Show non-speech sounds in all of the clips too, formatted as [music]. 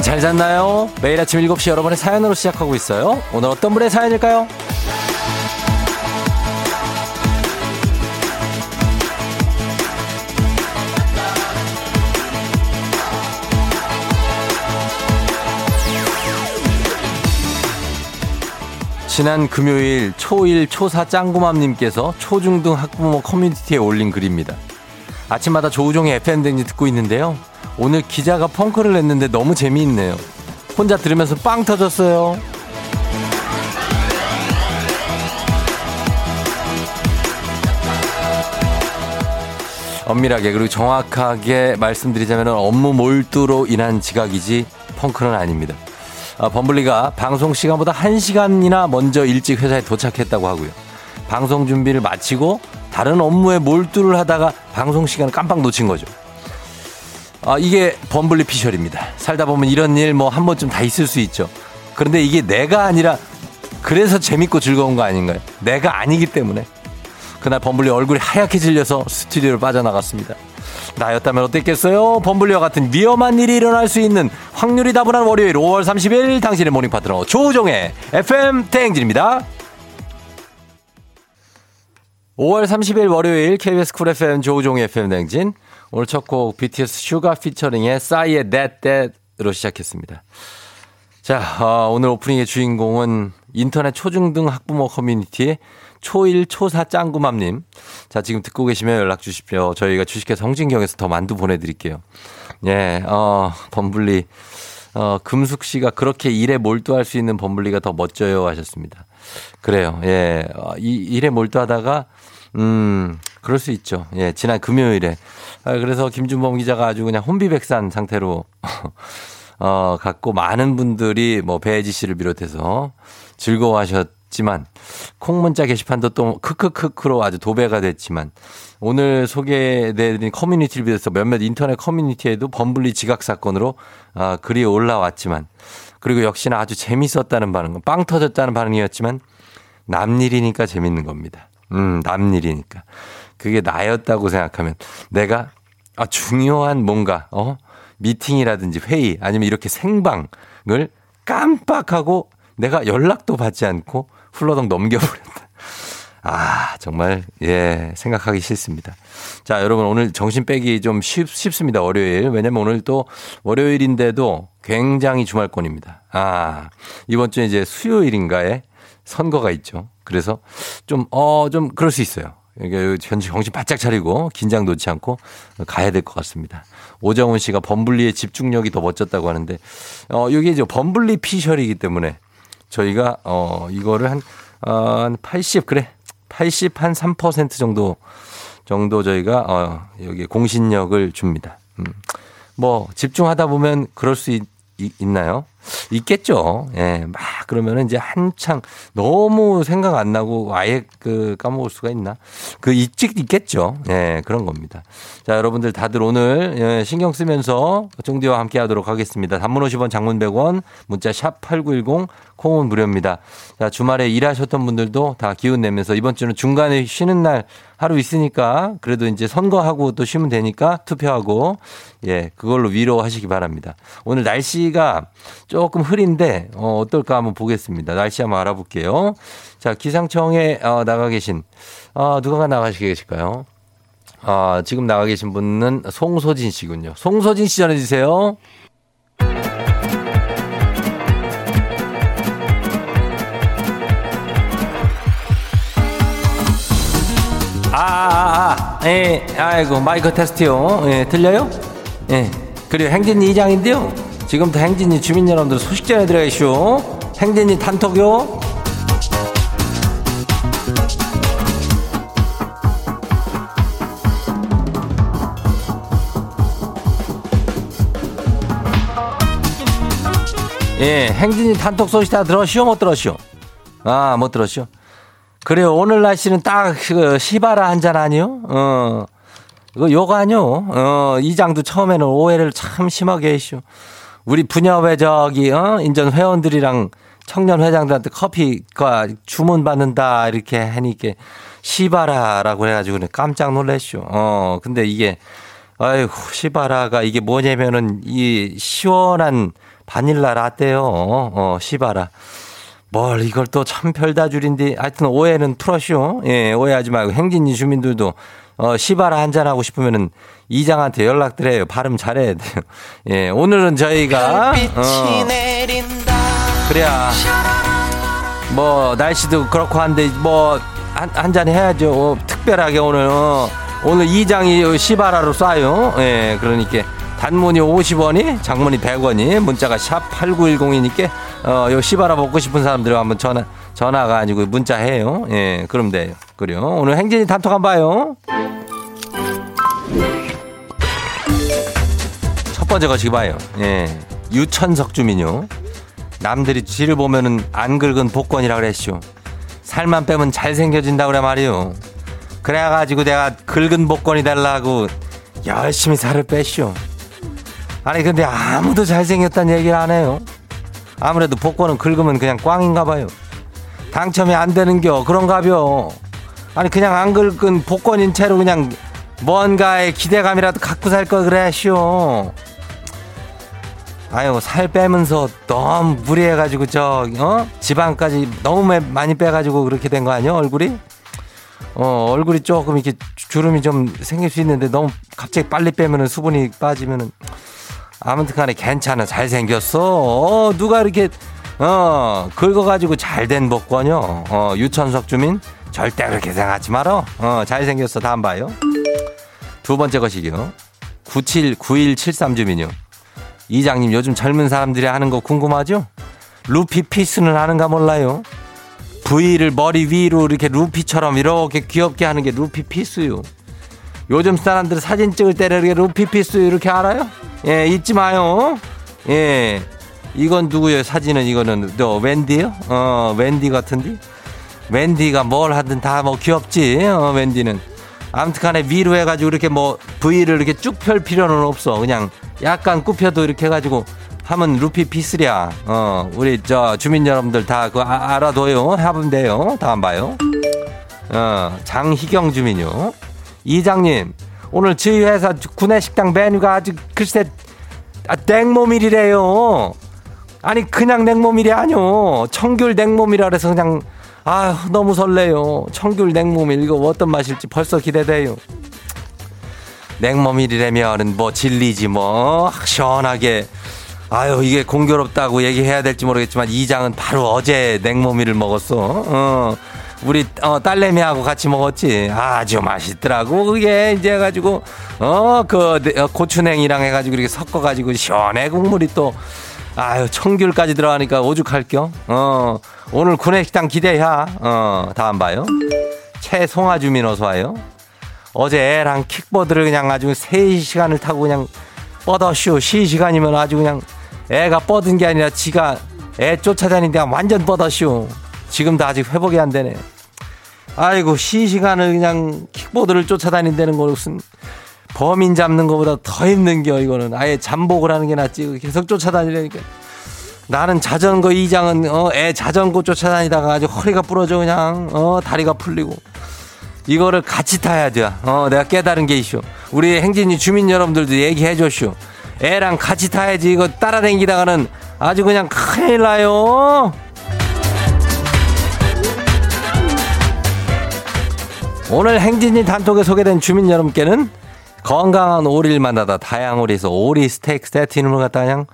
여러분 잘 잤나요? 매일 아침 7시 여러분의 사연으로 시작하고 있어요. 오늘 어떤 분의 사연일까요? 지난 금요일 초1 초4 짱구맘님께서 초중등 학부모 커뮤니티에 올린 글입니다. 아침마다 조우종의 FM댕지 듣고 있는데요. 오늘 기자가 펑크를 냈는데 너무 재미있네요. 혼자 들으면서 빵 터졌어요. 엄밀하게 그리고 정확하게 말씀드리자면 업무 몰두로 인한 지각이지 펑크는 아닙니다. 아, 범블리가 방송 시간보다 1시간이나 먼저 일찍 회사에 도착했다고 하고요. 방송 준비를 마치고 다른 업무에 몰두를 하다가 방송 시간을 깜빡 놓친 거죠. 아, 이게 범블리피셜입니다. 살다 보면 이런 일 뭐 한 번쯤 다 있을 수 있죠. 그런데 이게 내가 아니라 그래서 재밌고 즐거운 거 아닌가요? 내가 아니기 때문에. 그날 범블리 얼굴이 하얗게 질려서 스튜디오를 빠져나갔습니다. 나였다면 어땠겠어요? 범블리와 같은 위험한 일이 일어날 수 있는 확률이 다분한 월요일 5월 30일 당신의 morning 파트너 조우종의 FM 대행진입니다. 5월 30일 월요일 KBS 쿨 FM 조우종의 FM 대행진 오늘 첫 곡 BTS 슈가 featuring의 싸이의 That That으로 시작했습니다. 자, 어, 오늘 오프닝의 주인공은 인터넷 초중등 학부모 커뮤니티의 초1, 초4 짱구맘님. 자, 지금 듣고 계시면 연락 주십시오. 저희가 주식회사 홍진경에서 더 만두 보내드릴게요. 예, 어, 범블리. 어, 금숙 씨가 그렇게 일에 몰두할 수 있는 범블리가 더 멋져요 하셨습니다. 그래요. 예. 어, 이 일에 몰두하다가, 음, 그럴 수 있죠. 예, 지난 금요일에. 아, 그래서 김준범 기자가 아주 그냥 혼비백산 상태로, [laughs] 어, 갖고 많은 분들이 뭐 배혜지 씨를 비롯해서 즐거워하셨 지만 콩 문자 게시판도 또 크크크크로 아주 도배가 됐지만 오늘 소개해드린 커뮤니티를 비롯해서 몇몇 인터넷 커뮤니티에도 범블리 지각 사건으로 아, 글이 올라왔지만 그리고 역시나 아주 재밌었다는 반응, 빵 터졌다는 반응이었지만 남일이니까 재밌는 겁니다. 음, 남일이니까. 그게 나였다고 생각하면 내가 아, 중요한 뭔가, 어? 미팅이라든지 회의 아니면 이렇게 생방을 깜빡하고 내가 연락도 받지 않고 훌러덩 넘겨버렸다. 아, 정말, 예, 생각하기 싫습니다. 자, 여러분, 오늘 정신 빼기 좀 쉽, 쉽습니다. 월요일. 왜냐면 오늘 또 월요일인데도 굉장히 주말권입니다. 아, 이번 주에 이제 수요일인가에 선거가 있죠. 그래서 좀, 어, 좀 그럴 수 있어요. 이게 정신 바짝 차리고 긴장 놓지 않고 가야 될 것 같습니다. 오정훈 씨가 범블리의 집중력이 더 멋졌다고 하는데, 어, 이게 이제 범블리 피셜이기 때문에 저희가, 어, 이거를 한, 어, 한 80, 그래. 80, 한 3% 정도, 정도 저희가, 어, 여기 공신력을 줍니다. 음. 뭐, 집중하다 보면 그럴 수 있, 있나요? 있겠죠. 예, 막 그러면은 이제 한창 너무 생각 안 나고 아예 그 까먹을 수가 있나? 그 있직 있겠죠. 예, 그런 겁니다. 자, 여러분들 다들 오늘 예, 신경 쓰면서 종디와 함께 하도록 하겠습니다. 단문 50원 장문 100원 문자 샵 8910 콩은 무료입니다. 자, 주말에 일하셨던 분들도 다 기운 내면서 이번 주는 중간에 쉬는 날 하루 있으니까 그래도 이제 선거하고 또 쉬면 되니까 투표하고 예, 그걸로 위로하시기 바랍니다. 오늘 날씨가 조금 흐린데 어, 어떨까 한번 보겠습니다. 날씨 한번 알아볼게요. 자, 기상청에 어, 나가 계신 어, 누가 나가 계실까요? 아, 지금 나가 계신 분은 송소진 씨군요. 송소진 씨 전해 주세요. 예, 아이고, 마이크 테스트요. 예, 들려요? 예. 그리고 행진이 이장인데요. 지금부터 행진이 주민 여러분들 소식 전해드려야쇼. 행진이 단톡요. 예, 행진이 단톡 소식 다 들었쇼? 못 들었쇼? 아, 못 들었쇼? 그래요. 오늘 날씨는 딱, 그, 시바라 한 잔 아니요? 어. 이거 아니요? 어, 이장도 처음에는 오해를 참 심하게 했쇼. 우리 분야회 저기, 어, 인전 회원들이랑 청년 회장들한테 커피가 주문 받는다, 이렇게 하니까 시바라라고 해가지고 깜짝 놀랐쇼. 어, 근데 이게, 아이고, 시바라가 이게 뭐냐면은 이 시원한 바닐라 라떼요. 어, 시바라. 뭘 이걸 또 참 별다 줄인데 하여튼 오해는 풀어쇼. 예, 오해하지 말고 행진이 주민들도 어, 시바라 한잔 하고 싶으면은 이장한테 연락드려요. 발음 잘해야 돼요. 예, 오늘은 저희가 어, 그래야 뭐 날씨도 그렇고 한데 뭐 한 잔 해야죠. 어, 특별하게 오늘 어, 오늘 이장이 시바라로 쏴요. 예, 그러니까 단문이 50원이, 장문이 100원이, 문자가 샵 8910이니까 어, 요 시바라 먹고 싶은 사람들 한번 전화 전화가 아니고 문자 해요. 예, 그럼 돼요. 그래요. 오늘 행진이 단톡 한번 봐요. 첫 번째 거시기 봐요. 예. 유천석 주민요. 남들이 쥐를 보면은 안 긁은 복권이라 그랬쇼. 살만 빼면 잘생겨진다 그래 말이요. 그래가지고 내가 긁은 복권이 달라고 열심히 살을 뺐쇼. 아니 근데 아무도 잘생겼다는 얘기를 안 해요. 아무래도 복권은 긁으면 그냥 꽝인가 봐요. 당첨이 안 되는겨 그런가벼. 아니 그냥 안 긁은 복권인 채로 그냥 뭔가의 기대감이라도 갖고 살 걸 그래쇼. 아유 살 빼면서 너무 무리해가지고 저 어? 지방까지 너무 많이 빼가지고 그렇게 된 거 아니야 얼굴이? 어 얼굴이 조금 이렇게 주름이 좀 생길 수 있는데 너무 갑자기 빨리 빼면은 수분이 빠지면은 아무튼 간에 괜찮아. 잘생겼어. 어, 누가 이렇게 어 긁어가지고 잘 된 복권요? 어 유천석 주민 절대 그렇게 생각하지 말어. 어 잘생겼어. 다음 봐요. 두 번째 것이요. 979173 주민요. 이장님 요즘 젊은 사람들이 하는 거 궁금하죠? 루피 피스는 하는가 몰라요? V를 머리 위로 이렇게 루피처럼 이렇게 귀엽게 하는 게 루피 피스요. 요즘 사람들 사진 찍을 때 이렇게 루피 peace 이렇게 알아요? 예, 잊지 마요. 예. 이건 누구예요? 사진은 이거는 너 웬디요? 어, 웬디 같은데? 웬디가 뭘 하든 다 뭐 귀엽지. 어, 웬디는. 아무튼 간에 위로 해가지고 이렇게 뭐 V를 이렇게 쭉 펼 필요는 없어. 그냥 약간 굽혀도 이렇게 해가지고 하면 루피 peace랴. 어, 우리 저 주민 여러분들 다 그거 아, 알아둬요. 하면 돼요. 다음 봐요. 어, 장희경 주민요. 이장님, 오늘 저희 회사 구내식당 메뉴가 아주 글쎄, 아, 냉모밀이래요. 아니, 그냥 냉모밀이 아니요. 청귤 냉모밀이라 그래서 그냥, 아 너무 설레요. 청귤 냉모밀, 이거 어떤 맛일지 벌써 기대돼요. 냉모밀이라면은 뭐 진리지 뭐 시원하게 아유 이게 공교롭다고 얘기해야 될지 모르겠지만 이장은 바로 어제 냉모밀을 먹었어. 어. 우리 어, 딸내미하고 같이 먹었지. 아주 맛있더라고. 그게 이제 해가지고 어그 어, 고추냉이랑 해가지고 이렇게 섞어가지고 시원해 국물이 또 아유 청귤까지 들어가니까 오죽할 겸. 어 오늘 구내식당 기대야. 어 다음 봐요. 최송아 주민 어서 와요. 어제 애랑 킥보드를 그냥 아주 3시간을 타고 그냥 뻗어쇼. 시시간이면 아주 그냥 애가 뻗은 게 아니라 지가 애 쫓아다니는데 완전 뻗어쇼. 지금도 아직 회복이 안 되네. 아이고, 시시간을 그냥 킥보드를 쫓아다닌다는 것은 범인 잡는 것보다 더 힘든 겨, 이거는. 아예 잠복을 하는 게 낫지. 계속 쫓아다니려니까. 나는 자전거 이장은, 어, 애 자전거 쫓아다니다가 아주 허리가 부러져, 그냥, 어, 다리가 풀리고. 이거를 같이 타야 돼. 어, 내가 깨달은 게 있쇼. 우리 행진이 주민 여러분들도 얘기해 줬쇼. 애랑 같이 타야지. 이거 따라다니다가는 아주 그냥 큰일 나요. 오늘 행진이 단톡에 소개된 주민 여러분께는 건강한 오리를 만나다 다양오리에서 오리 스테이크 이름을 갖다 그냥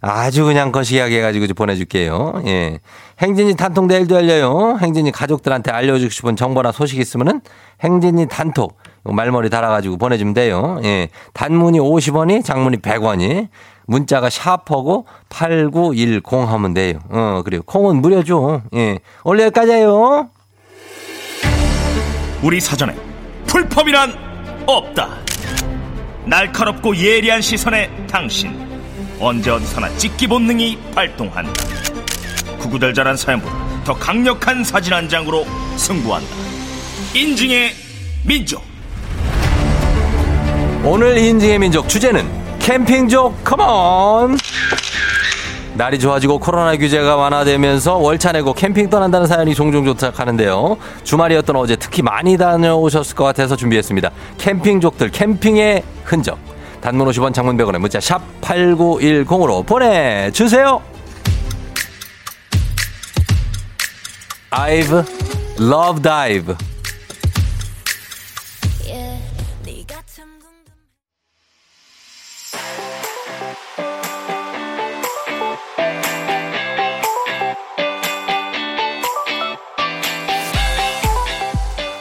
아주 그냥 거시기하게 해가지고 보내줄게요. 예. 행진이 단톡 내일도 열려요. 행진이 가족들한테 알려주고 싶은 정보나 소식 있으면은 행진이 단톡 말머리 달아가지고 보내주면 돼요. 예. 단문이 50원이, 장문이 100원이, 문자가 샤퍼고 8910 하면 돼요. 어, 그리고 콩은 무료죠. 예. 원래 여기까지예요. 우리 사전에 풀펌이란 없다. 날카롭고 예리한 시선에 당신 언제 어디서나 찍기 본능이 발동한다. 구구절절한 사연보다 더 강력한 사진 한 장으로 승부한다. 인증의 민족. 오늘 인증의 민족 주제는 캠핑족 컴온. 날이 좋아지고 코로나 규제가 완화되면서 월차 내고 캠핑 떠난다는 사연이 종종 도착하는데요. 주말이었던 어제 특히 많이 다녀오셨을 것 같아서 준비했습니다. 캠핑족들 캠핑의 흔적. 단문 50원 장문 100원에 문자 샵 8910으로 보내주세요. I've loved dive.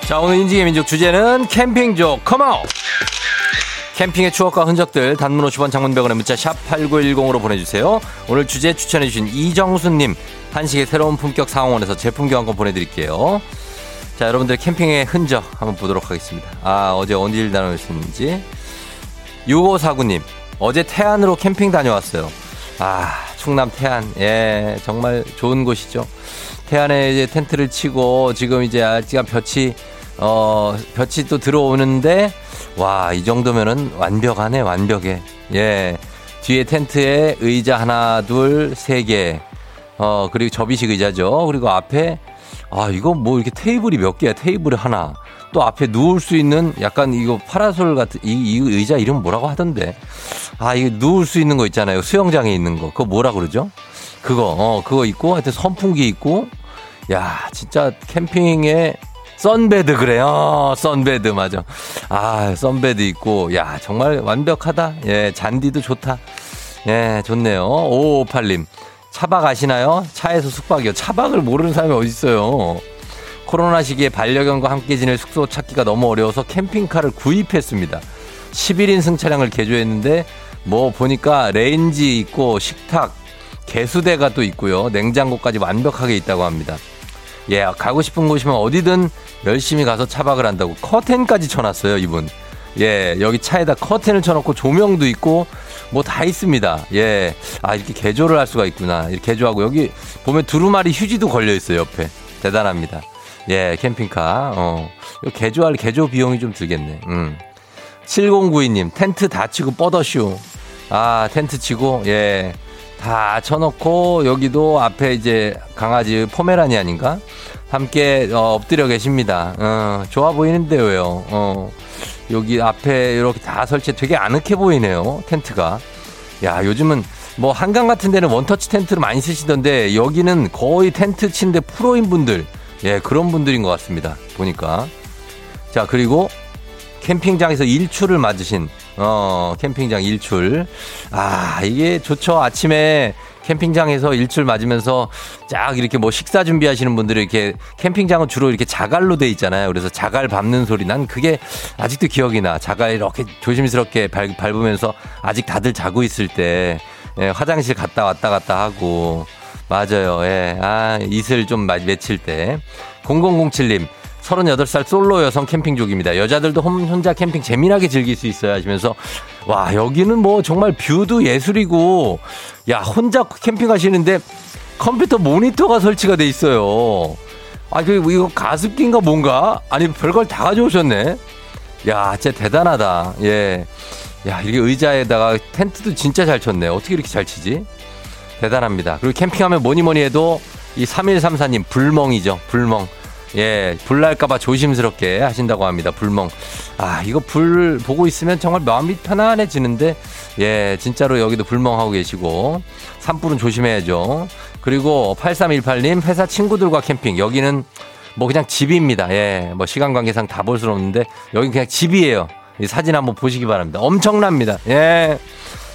자, 오늘 인지의 민족 주제는 캠핑족 컴아웃. 캠핑의 추억과 흔적들 단문 50원 장문 100원의 문자 샵 8910으로 보내주세요. 오늘 주제 추천해주신 이정수님 한식의 새로운 품격 상황원에서 제품 교환권 보내드릴게요. 자, 여러분들 캠핑의 흔적 한번 보도록 하겠습니다. 아, 어제 언제 다녀오셨는지. 6549님, 어제 태안으로 캠핑 다녀왔어요. 아, 충남 태안. 예, 정말 좋은 곳이죠. 태안에 이제 텐트를 치고 지금 이제 아직간 볕이 어, 볕이 또 들어오는데, 와, 이 정도면은 완벽하네, 완벽해. 예. 뒤에 텐트에 의자 하나, 둘, 세 개. 어, 그리고 접이식 의자죠. 그리고 앞에, 아, 이거 뭐 이렇게 테이블이 몇 개야? 테이블이 하나. 또 앞에 누울 수 있는 약간 이거 파라솔 같은, 이, 이 의자 이름 뭐라고 하던데. 아, 이거 누울 수 있는 거 있잖아요. 수영장에 있는 거. 그거 뭐라 그러죠? 그거, 어, 그거 있고, 하여튼 선풍기 있고. 야, 진짜 캠핑에 썬베드 그래요. 썬베드 맞아. 아, 썬베드 있고 야, 정말 완벽하다. 예, 잔디도 좋다. 예, 좋네요. 5558님. 차박 아시나요? 차에서 숙박이요. 차박을 모르는 사람이 어디 있어요. 코로나 시기에 반려견과 함께 지낼 숙소 찾기가 너무 어려워서 캠핑카를 구입했습니다. 11인승 차량을 개조했는데 뭐 보니까 레인지 있고 식탁, 개수대가 또 있고요. 냉장고까지 완벽하게 있다고 합니다. 예, 가고 싶은 곳이면 어디든 열심히 가서 차박을 한다고 커튼까지 쳐놨어요, 이분. 예, 여기 차에다 커튼을 쳐놓고 조명도 있고 뭐 다 있습니다. 예, 아 이렇게 개조를 할 수가 있구나. 이렇게 개조하고 여기 보면 두루마리 휴지도 걸려 있어요 옆에. 대단합니다. 예, 캠핑카. 어, 개조할 개조 비용이 좀 들겠네. 음. 7092님 텐트 다 치고 뻗어쇼. 아 텐트 치고 예. 다 쳐놓고 여기도 앞에 이제 강아지 포메라니아닌가 함께 어, 엎드려 계십니다. 어, 좋아 보이는데요? 어, 여기 앞에 이렇게 다 설치 되게 아늑해 보이네요, 텐트가. 야, 요즘은 뭐 한강 같은 데는 원터치 텐트를 많이 쓰시던데 여기는 거의 텐트 치는데 프로인 분들, 예, 그런 분들인 것 같습니다. 보니까. 자, 그리고 캠핑장에서 일출을 맞으신 어, 캠핑장 일출. 아, 이게 좋죠. 아침에 캠핑장에서 일출 맞으면서 쫙 이렇게 뭐 식사 준비하시는 분들이 이렇게 캠핑장은 주로 이렇게 자갈로 돼 있잖아요. 그래서 자갈 밟는 소리 난 그게 아직도 기억이 나. 자갈 이렇게 조심스럽게 밟, 밟으면서 아직 다들 자고 있을 때 예, 화장실 갔다 왔다 갔다 하고 맞아요. 예. 아, 이슬 좀 맺힐 때. 0007님. 38살 솔로 여성 캠핑족입니다. 여자들도 혼자 캠핑 재미나게 즐길 수 있어요 하시면서 와 여기는 뭐 정말 view도 예술이고 야 혼자 캠핑 가시는데 컴퓨터 모니터가 설치가 돼 있어요. 아, 그, 이거 가습기인가 뭔가? 아니, 별걸 다 가져오셨네. 야, 진짜 대단하다. 예. 야, 이게 의자에다가 텐트도 진짜 잘 쳤네. 어떻게 이렇게 잘 치지? 대단합니다. 그리고 캠핑하면 뭐니 뭐니 해도 이 3134님, 불멍이죠. 불멍. 예, 불 날까봐 조심스럽게 하신다고 합니다. 불멍. 아, 이거 불 보고 있으면 정말 마음이 편안해지는데, 예, 진짜로 여기도 불멍하고 계시고, 산불은 조심해야죠. 그리고 8318님, 회사 친구들과 캠핑. 여기는 뭐 그냥 집입니다. 예, 뭐 시간 관계상 다 볼 수는 없는데, 여기 그냥 집이에요. 이 사진 한번 보시기 바랍니다. 엄청납니다. 예.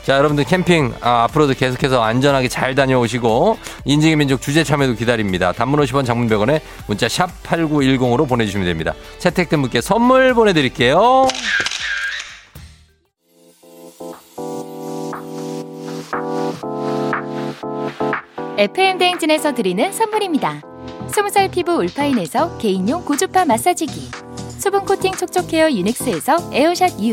자, 여러분들 캠핑 아, 앞으로도 계속해서 안전하게 잘 다녀오시고 인증의 민족 주제 참여도 기다립니다. 단문 50원 장문 100원에 문자 샵 8910으로 보내주시면 됩니다. 채택된 분께 선물 보내드릴게요. FM 대행진에서 드리는 선물입니다. 20살 피부 울파인에서 개인용 고주파 마사지기 수분 코팅 촉촉 헤어 유닉스에서 에어샷 U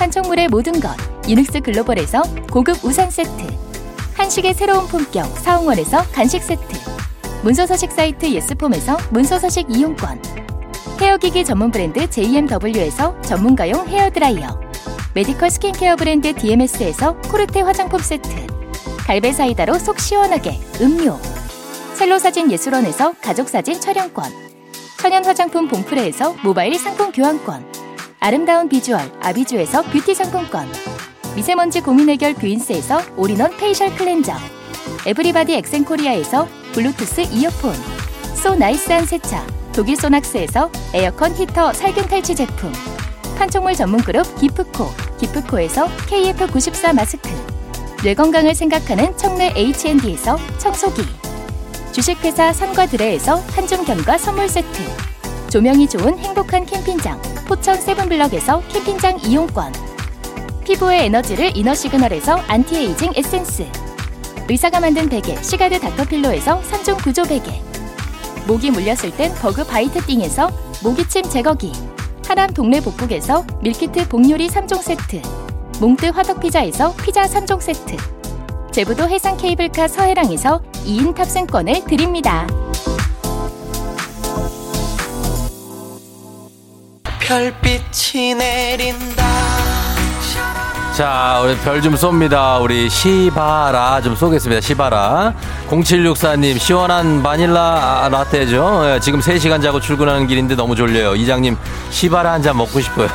한총물의 모든 것 유닉스 글로벌에서 고급 우산 세트 한식의 새로운 품격 사홍원에서 간식 세트 문서서식 사이트 예스폼에서 문서서식 이용권 헤어기기 전문 브랜드 JMW에서 전문가용 헤어드라이어 메디컬 스킨케어 브랜드 DMS에서 코르테 화장품 세트 갈배 사이다로 속 시원하게 음료 첼로 사진 예술원에서 가족 사진 촬영권 천연 화장품 봉프레에서 모바일 상품 교환권 아름다운 비주얼 아비주에서 뷰티 상품권. 미세먼지 고민 해결 뷰인스에서 all-in-one facial cleanser. everybody 엑센코리아에서 블루투스 이어폰. so nice한 세차. 독일 소낙스에서 에어컨 히터 살균 탈취 제품. 판촉물 전문 그룹 기프코. 기프코에서 KF94 마스크. 뇌 건강을 생각하는 청내 H&D에서 청소기. 주식회사 삼과드레에서 한줌견과 선물 세트 조명이 좋은 행복한 캠핑장 포천 세븐블럭에서 캠핑장 이용권. 피부의 에너지를 이너 시그널에서 안티에이징 에센스. 의사가 만든 베개 시가드 닥터필로에서 3종 구조 베개. 모기 물렸을 땐 버그 바이트 띵에서 모기침 제거기. 하남 동네 복국에서 밀키트 복요리 3종 세트. 몽뜨 화덕피자에서 피자 3종 세트. 제부도 해상 케이블카 서해랑에서 2인 탑승권을 드립니다. 별빛이 내린다. 자, 우리 별 좀 쏩니다. 우리 시바라 좀 쏘겠습니다. 시바라. 0764님, 시원한 바닐라 라떼죠. 예, 지금 3시간 자고 출근하는 길인데 너무 졸려요. 이장님, 시바라 한 잔 먹고 싶어요.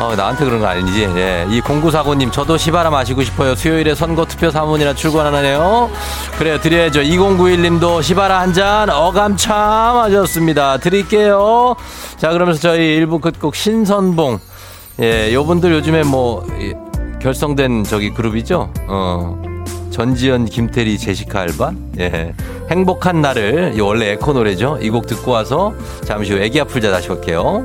어, 나한테 그런 거 아니지. 예. 이 0945님, 저도 시바라 마시고 싶어요. 수요일에 선거 투표 사문이나 출근하네요. 그래요, 드려야죠. 2091님도 시바라 한 잔 어감참 하셨습니다. 드릴게요. 자, 그러면서 저희 일부 끝곡 신선봉. 예, 요분들 요즘에 뭐, 예, 결성된 저기 그룹이죠? 어. 전지현, 김태리, 제시카 알바? 예. 행복한 날을, 이 원래 에코 노래죠? 이 곡 듣고 와서 잠시 후 애기 아플자 다시 올게요.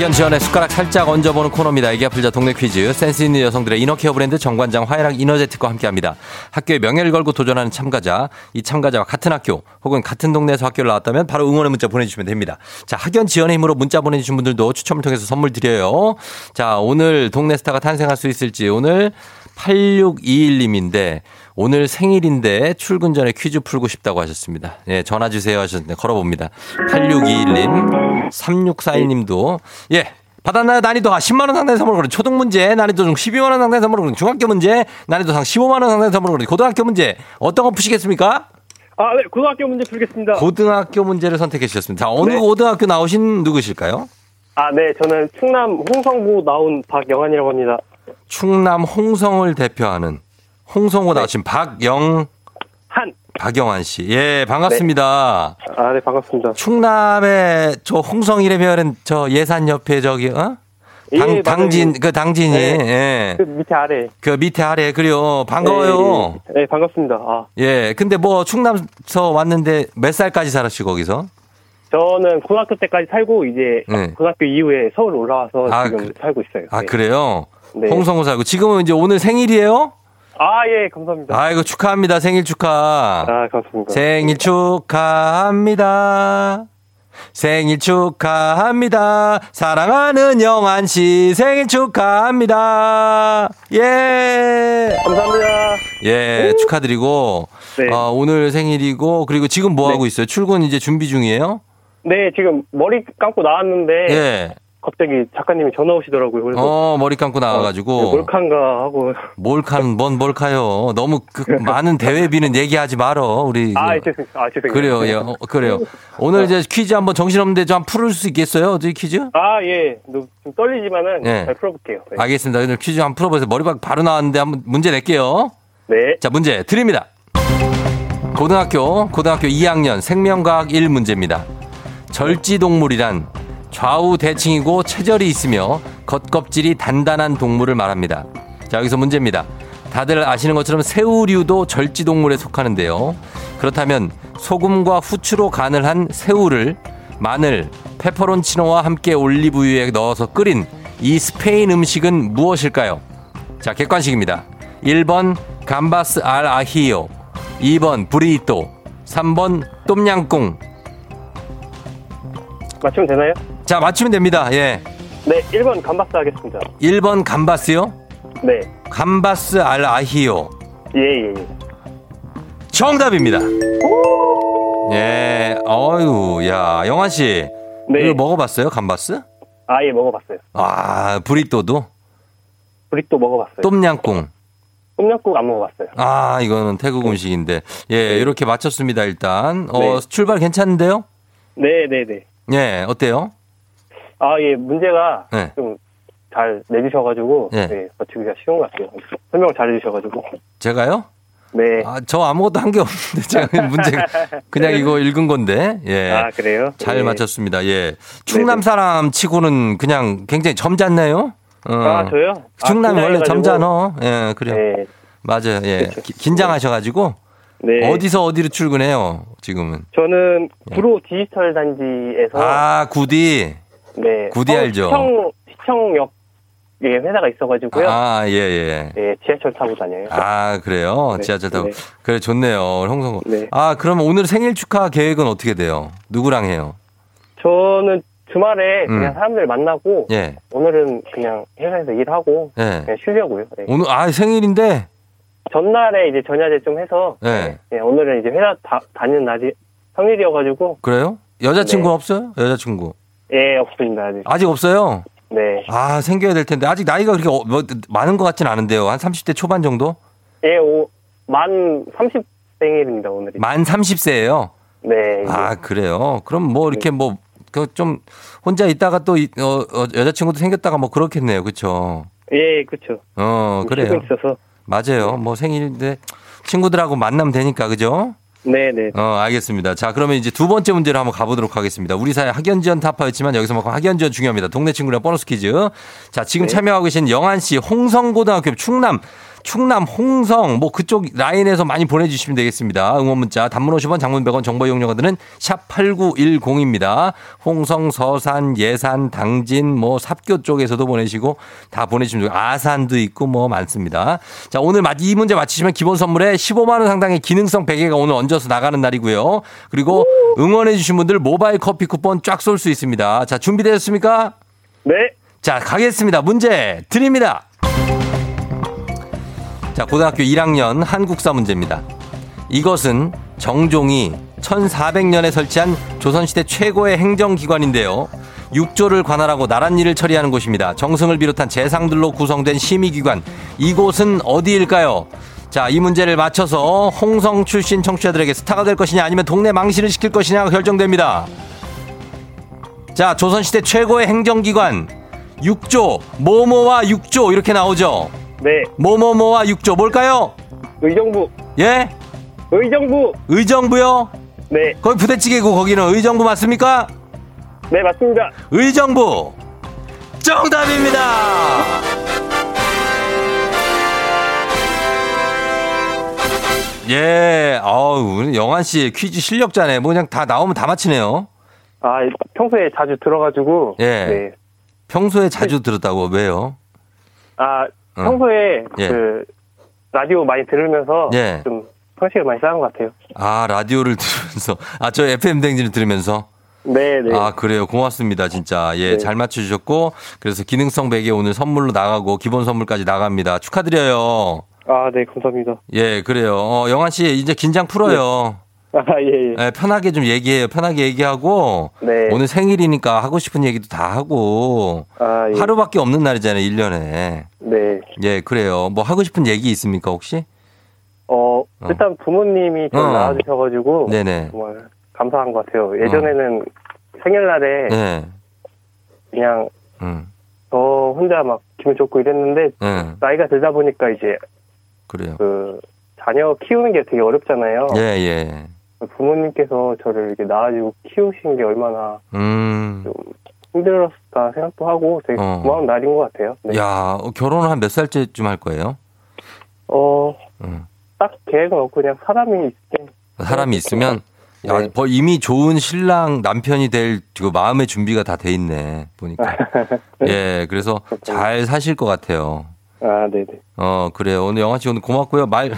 학연 지원의 숟가락 살짝 얹어보는 코너입니다. 애기 아플자 동네 퀴즈. 센스 있는 여성들의 이너케어 브랜드 정관장 화해랑 이너제틱과 함께합니다. 학교의 명예를 걸고 도전하는 참가자, 이 참가자와 같은 학교 혹은 같은 동네에서 학교를 나왔다면 바로 응원의 문자 보내주시면 됩니다. 자, 학연 지원의 힘으로 문자 보내주신 분들도 추첨을 통해서 선물 드려요. 자, 오늘 동네 스타가 탄생할 수 있을지 오늘 8621님인데 오늘 생일인데 출근 전에 퀴즈 풀고 싶다고 하셨습니다. 예, 전화 주세요 하셨는데 걸어봅니다. 8621님, 3641님도 예. 받았나요? 난이도 10만원 상당의 선물을 그런 초등 문제, 난이도 중 12만원 상당의 선물을 그런 중학교 문제, 난이도 상 15만원 상당의 선물을 그런 고등학교 문제, 어떤 거 푸시겠습니까? 아, 네, 고등학교 문제 풀겠습니다. 고등학교 문제를 선택해 주셨습니다. 자, 어느 네. 고등학교 나오신 누구실까요? 아, 네, 저는 충남 홍성구 나온 박영환이라고 합니다. 충남 홍성을 대표하는 홍성호 나오신 박영, 한. 박영환 씨. 예, 반갑습니다. 아, 네, 반갑습니다. 충남의 저 홍성이래면은 저 예산 옆에 저기 어? 예, 당, 맞아요. 당진 그 당진이 네. 예. 그 밑에 아래. 그 밑에 아래 그래요. 반가워요. 네, 네, 반갑습니다. 아, 예. 근데 뭐 충남서 왔는데 몇 살까지 살았지 거기서? 저는 고등학교 때까지 살고 이제 네. 고등학교 이후에 서울 올라와서 아, 지금 그- 살고 있어요. 아 네. 그래요. 네. 홍성호 살고 지금은 이제 오늘 생일이에요? 아, 예, 감사합니다. 아이고 축하합니다. 생일 축하. 아, 감사합니다. 생일 축하합니다. 생일 축하합니다. 사랑하는 영환 씨 생일 축하합니다. 예. 감사합니다. 예, 축하드리고 네. 어, 오늘 생일이고 그리고 지금 뭐 네. 하고 있어요? 출근 이제 준비 중이에요? 네, 지금 머리 감고 나왔는데 예. 갑자기 작가님이 전화 오시더라고요. 그래서 어, 머리 감고 네, 나와가지고. 몰칸가 하고 몰카는 뭔 몰카요. 너무 그 많은 대회비는 얘기하지 말어. 우리. 아, 죄송해요. 아, 죄송해요. 그래요, 예, 어, 그래요. 오늘 이제 퀴즈 한번 정신없는데 좀 풀을 수 있겠어요? 어제 퀴즈? 아, 예. 너- 좀 떨리지만은 예. 잘 풀어볼게요. 네. 알겠습니다. 오늘 퀴즈 한번 풀어보세요. 머리박 바로 나왔는데 한번 문제 낼게요. 네. 자, 문제 드립니다. 고등학교, 고등학교 2학년 생명과학 1 문제입니다. 절지동물이란 좌우 대칭이고 체절이 있으며 겉껍질이 단단한 동물을 말합니다. 자, 여기서 문제입니다. 다들 아시는 것처럼 새우류도 절지 동물에 속하는데요. 그렇다면 소금과 후추로 간을 한 새우를 마늘, 페퍼론치노와 함께 올리브유에 넣어서 끓인 이 스페인 음식은 무엇일까요? 자, 객관식입니다. 1번 감바스 알 아히요. 2번 브리또. 3번 똠양꿍. 맞추면 되나요? 자, 맞추면 됩니다. 예. 네, 1번 감바스 하겠습니다. 1번 감바스요. 네. 감바스 알 아히요. 예, 예, 예. 정답입니다. 예. 어유, 야, 영환 씨. 네. 이거 먹어봤어요? 감바스? 아, 예, 먹어봤어요. 아, 브리또도? 브릭도 먹어봤어요. 똠양꿍. 똠양꿍 안 먹어봤어요. 아, 이거는 태국 음식인데. 예, 이렇게 맞췄습니다, 일단. 어, 네. 출발 괜찮은데요? 네, 네, 네. 예, 어때요? 아, 예, 문제가 네. 좀잘 내주셔가지고, 네. 네. 맞추기가 쉬운 것 같아요. 설명 잘 해주셔가지고. 제가요? 네. 아, 저 아무것도 한 게 없는데 제가 [laughs] 문제 그냥 이거 읽은 건데. 예. 아, 그래요? 잘 네. 맞췄습니다. 예. 충남. 사람 치고는 그냥 굉장히 점잖네요. 어. 아, 저요? 아, 충남이 원래 긴장해가지고. 점잖어. 예, 그래요. 네. 맞아요. 예. 그쵸. 기- 긴장하셔가지고 네. 어디서 어디로 출근해요? 지금은. 저는 구로 디지털 단지에서 아, 구디. 네. 구디 알죠? 시청 시청역에 회사가 있어가지고요. 아, 예, 예. 네, 지하철 타고 다녀요. 아, 그래요? 네, 지하철 타고. 네. 그래, 좋네요. 홍성호. 네. 아, 그러면 오늘 생일 축하 계획은 어떻게 돼요? 누구랑 해요? 저는 주말에 음. 그냥 사람들 만나고 예. 오늘은 그냥 회사에서 일하고 예. 그냥 쉬려고요. 네. 오늘, 아, 생일인데? 전날에 이제 전야제 좀 해서 네. 네, 오늘은 이제 회사 다, 다니는 날이 평일이어가지고 그래요? 여자친구 네. 없어요? 여자친구. 예 없습니다 아직. 아직 없어요? 네. 아, 생겨야 될 텐데. 아직 나이가 그렇게 어, 뭐, 많은 것 같진 않은데요. 한 30대 초반 정도? 예, 오, 만 30 생일입니다 오늘이. 만 30세예요. 네. 아, 그래요? 그럼 뭐 이렇게 뭐, 그 좀 혼자 있다가 또, 이- 어, 어, 여자친구도 생겼다가 뭐 그렇겠네요. 그쵸? 예, 그렇죠. 어, 그래요. 있어서. 맞아요. 뭐 생일인데 친구들하고 만나면 되니까, 그죠? 네, 네. 어, 알겠습니다. 자, 그러면 이제 두 번째 문제를 한번 가보도록 하겠습니다. 우리 사회 학연 지원 타파였지만 여기서만큼 학연 지원 중요합니다. 동네 친구랑 보너스 퀴즈. 자, 지금 네. 참여하고 계신 영안 씨, 홍성고등학교 충남, 충남 홍성, 뭐 그쪽 라인에서 많이 보내주시면 되겠습니다. 응원 문자, 단문 50원, 장문 100원, 정보 이용료가 드는 샵 8910입니다. 홍성, 서산, 예산, 당진, 뭐 삽교 쪽에서도 보내시고 다 보내주시면 되고 아산도 있고 뭐 많습니다. 자, 오늘 마- 이 문제 맞히시면 기본 선물에 15만 원 상당의 기능성 베개가 오늘 얹어서 나가는 날이고요. 그리고 응원해 주신 분들 모바일 커피 쿠폰 쫙 쏠 수 있습니다. 자, 준비되셨습니까? 네. 자, 가겠습니다. 문제 드립니다. 자, 고등학교 1학년 한국사 문제입니다. 이것은 정종이 1400년에 설치한 조선시대 최고의 행정기관인데요. 육조를 관할하고 나랏일을 처리하는 곳입니다. 정승을 비롯한 재상들로 구성된 심의기관. 이곳은 어디일까요? 자, 이 문제를 맞춰서 홍성 출신 청취자들에게 스타가 될 것이냐 아니면 동네 망신을 시킬 것이냐가 결정됩니다. 자, 조선시대 최고의 행정기관. 육조, 모모와 육조 이렇게 나오죠. 네. 모모모와 육조 뭘까요? 의정부. 예? 의정부. 의정부요? 네. 거기 부대찌개고 거기는 의정부 맞습니까? 네, 맞습니다. 의정부 정답입니다. 예, 우리 영환 씨 퀴즈 실력자네. 뭐 그냥 다 나오면 다 맞히네요. 아, 평소에 자주 들어가지고. 예. 네. 평소에 자주 들었다고 왜요? 아, 어. 평소에 예. 그 라디오 많이 들으면서 예. 좀 성식을 많이 쌓은 것 같아요. 아 라디오를 [laughs] 들으면서 아 저 FM 댕진을 들으면서 네, 네. 아, 그래요. 고맙습니다. 진짜. 예, 네. 잘 맞춰주셨고, 그래서 기능성 베개 오늘 선물로 나가고, 기본 선물까지 나갑니다. 축하드려요. 아, 네, 감사합니다. 예, 그래요. 어, 영환 씨, 이제 긴장 풀어요. 아, 예, 예. 예, 편하게 좀 얘기해요. 편하게 얘기하고, 네. 오늘 생일이니까 하고 싶은 얘기도 다 하고, 아, 예. 하루밖에 없는 날이잖아요, 1년에. 네. 예, 그래요. 뭐 하고 싶은 얘기 있습니까, 혹시? 어, 어. 일단 부모님이 저를 어. 낳아 주셔 가지고. 네네. 정말 감사한 것 같아요. 예전에는 생일날에 예, 그냥 음, 저 혼자 막 기분 좋고 이랬는데 예, 나이가 들다 보니까 이제 그래요. 그 자녀 키우는 게 되게 어렵잖아요. 예, 예. 부모님께서 저를 이렇게 낳아주고 키우신 게 얼마나 음, 힘들었을까 생각도 하고 되게 어. 고마운 날인 것 같아요. 네. 야, 결혼을 한 몇 살쯤 할 거예요? 어, 음. 딱 계획은 없고 그냥 사람이 있게. 사람이 있으면 야, 네. 뭐 이미 좋은 신랑 남편이 될 그 마음의 준비가 다 돼 있네 보니까 [laughs] 예 그래서 잘 사실 것 같아요 아, 네네. 어 그래요 오늘 영화 씨 오늘 고맙고요 말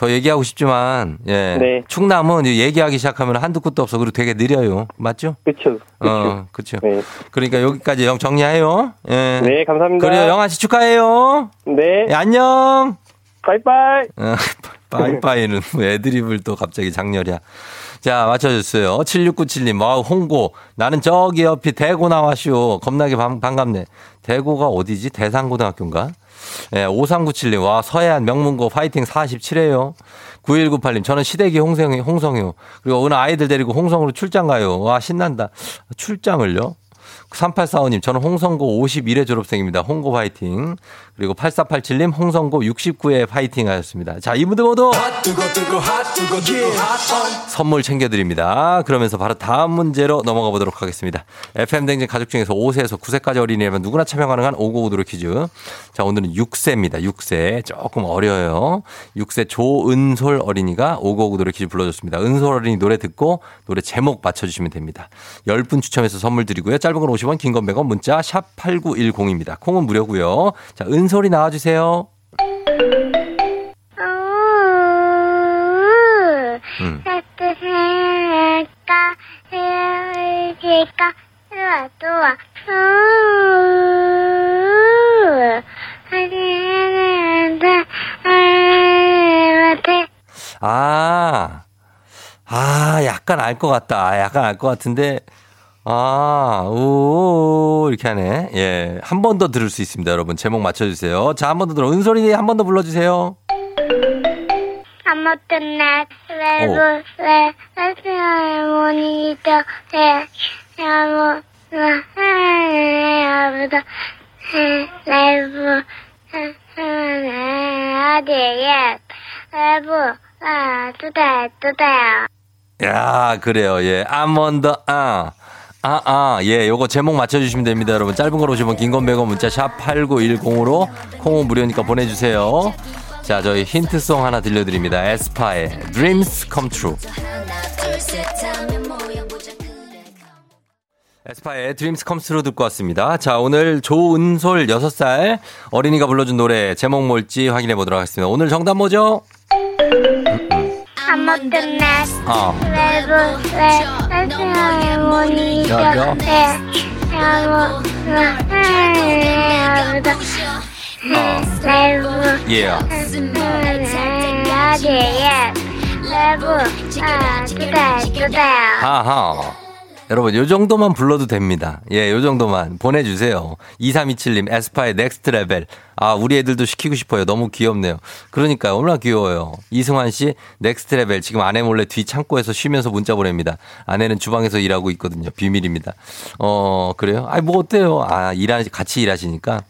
더 얘기하고 싶지만 예 네. 충남은 얘기하기 시작하면 한두 끝도 없어 그리고 되게 느려요 맞죠 그쵸. 그쵸. 어 그렇죠 네. 그러니까 여기까지 영 정리해요 예 네, 감사합니다. 그래요 영화 씨 축하해요 네. 예, 안녕 빠이빠이. 어, [laughs] 빠이빠이는 뭐 애드립을 또 갑자기 장렬이야. 자, 맞춰줬어요. 7697님, 와, 홍고. 나는 저기 옆이 대고 나와쇼. 겁나게 반, 반갑네. 대고가 어디지? 대상고등학교인가? 예, 5397님, 와, 서해안 명문고 파이팅 47회요. 9198님, 저는 시댁이 홍성, 홍성이요. 그리고 오늘 아이들 데리고 홍성으로 출장 가요. 와, 신난다. 출장을요? 3845님, 저는 홍성고 51회 졸업생입니다. 홍고 파이팅. 그리고 8487님, 홍성고 69회 파이팅 하셨습니다. 자, 이분들 모두 선물 챙겨드립니다. 그러면서 바로 다음 문제로 넘어가 보도록 하겠습니다. FM댕진 가족 중에서 5세에서 9세까지 어린이라면 누구나 참여 가능한 오고오도로 퀴즈. 자, 오늘은 6세입니다. 6세. 조금 어려요. 6세 조은솔 어린이가 오고오도로 퀴즈 불러줬습니다. 은솔 어린이 노래 듣고 노래 제목 맞춰주시면 됩니다. 10분 추첨해서 선물 드리고요. 짧은 건 50원, 긴 건 100원, 문자 샵 8910입니다. 콩은 무료고요. 자, 은 솔이 나와주세요. 음. 좋아 좋아 아, 아, 약간 알 것 같다. 아, 약간 알 것 같은데, 아, 오, 이렇게 하네. 예. 한 번 더 들을 수 있습니다, 여러분. 제목 맞춰주세요. 자, 한 번 더 들어. 은솔이 한 번 더 불러주세요. 아무튼 날 외부 왜 할머니 모니터 해 아무 아무도 외부 어디에 외부 아 두대 두대요 야, 그래요. 예. 한번 더, 아. 아, 아, 예, 요거 제목 맞춰주시면 됩니다, 여러분. 짧은 걸 오시면 긴건 100원 문자 샵 8910으로 콩은 무료니까 보내주세요. 자, 저희 힌트송 하나 들려드립니다. 에스파의 Dreams Come True. 에스파의 Come True 듣고 왔습니다. 자, 오늘 조은솔 6살 어린이가 불러준 노래 제목 뭘지 확인해 보도록 하겠습니다. 오늘 정답 뭐죠? 아무튼 날 아, 외부 왜 할머니 모니터 여 여러분, 요 정도만 불러도 됩니다. 예, 요 정도만 보내주세요. 2327님, 에스파의 Next Level. 아, 우리 애들도 시키고 싶어요. 너무 귀엽네요. 그러니까요. 얼마나 귀여워요. 이승환 씨, Next Level. 지금 아내 몰래 뒤 창고에서 쉬면서 문자 보냅니다. 아내는 주방에서 일하고 있거든요. 비밀입니다. 어, 그래요? 아이, 뭐 어때요? 아, 일하, 같이 일하시니까.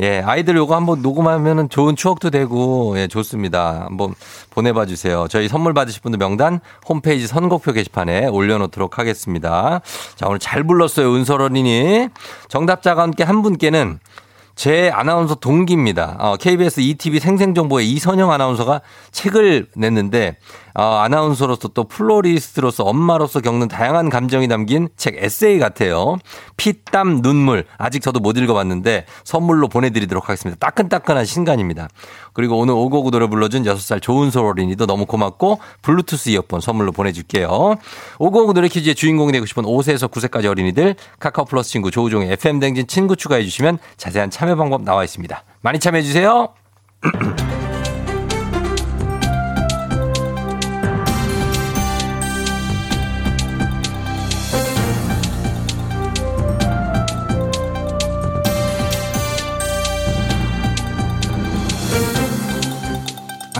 예, 아이들 요거 한번 녹음하면은 좋은 추억도 되고, 예, 좋습니다. 한번 보내봐 주세요. 저희 선물 받으실 분들 명단 홈페이지 선곡표 게시판에 올려놓도록 하겠습니다. 자, 오늘 잘 불렀어요. 은설 어린이. 정답자가 함께 한 분께는 제 아나운서 동기입니다. 어, KBS ETV 생생정보의 이선영 아나운서가 책을 냈는데 어, 아나운서로서 또 플로리스트로서 엄마로서 겪는 다양한 감정이 담긴 책 에세이 같아요. 피, 땀, 눈물. 아직 저도 못 읽어봤는데 선물로 보내드리도록 하겠습니다. 따끈따끈한 신간입니다. 그리고 오늘 오고구 노래 불러준 6살 조은솔 어린이도 너무 고맙고 블루투스 이어폰 선물로 보내줄게요. 오고구 노래 퀴즈의 주인공이 되고 싶은 5세에서 9세까지 어린이들 카카오 플러스 친구 조우종의 FM 댕진 친구 추가해 주시면 자세한 참여 방법 나와 있습니다. 많이 참여해 주세요. [clears throat]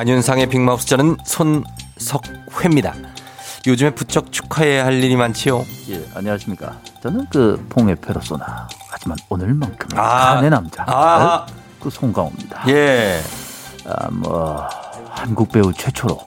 안윤상의 빅마우스 저는 손석회입니다. 요즘에 부쩍 축하해야 할 일이 많지요. 예, 안녕하십니까. 저는 그 봉의 페르소나. 하지만 오늘만큼은 아, 사내 남자. 아. 어? 그 송강호입니다. 예. 아, 뭐 한국 배우 최초로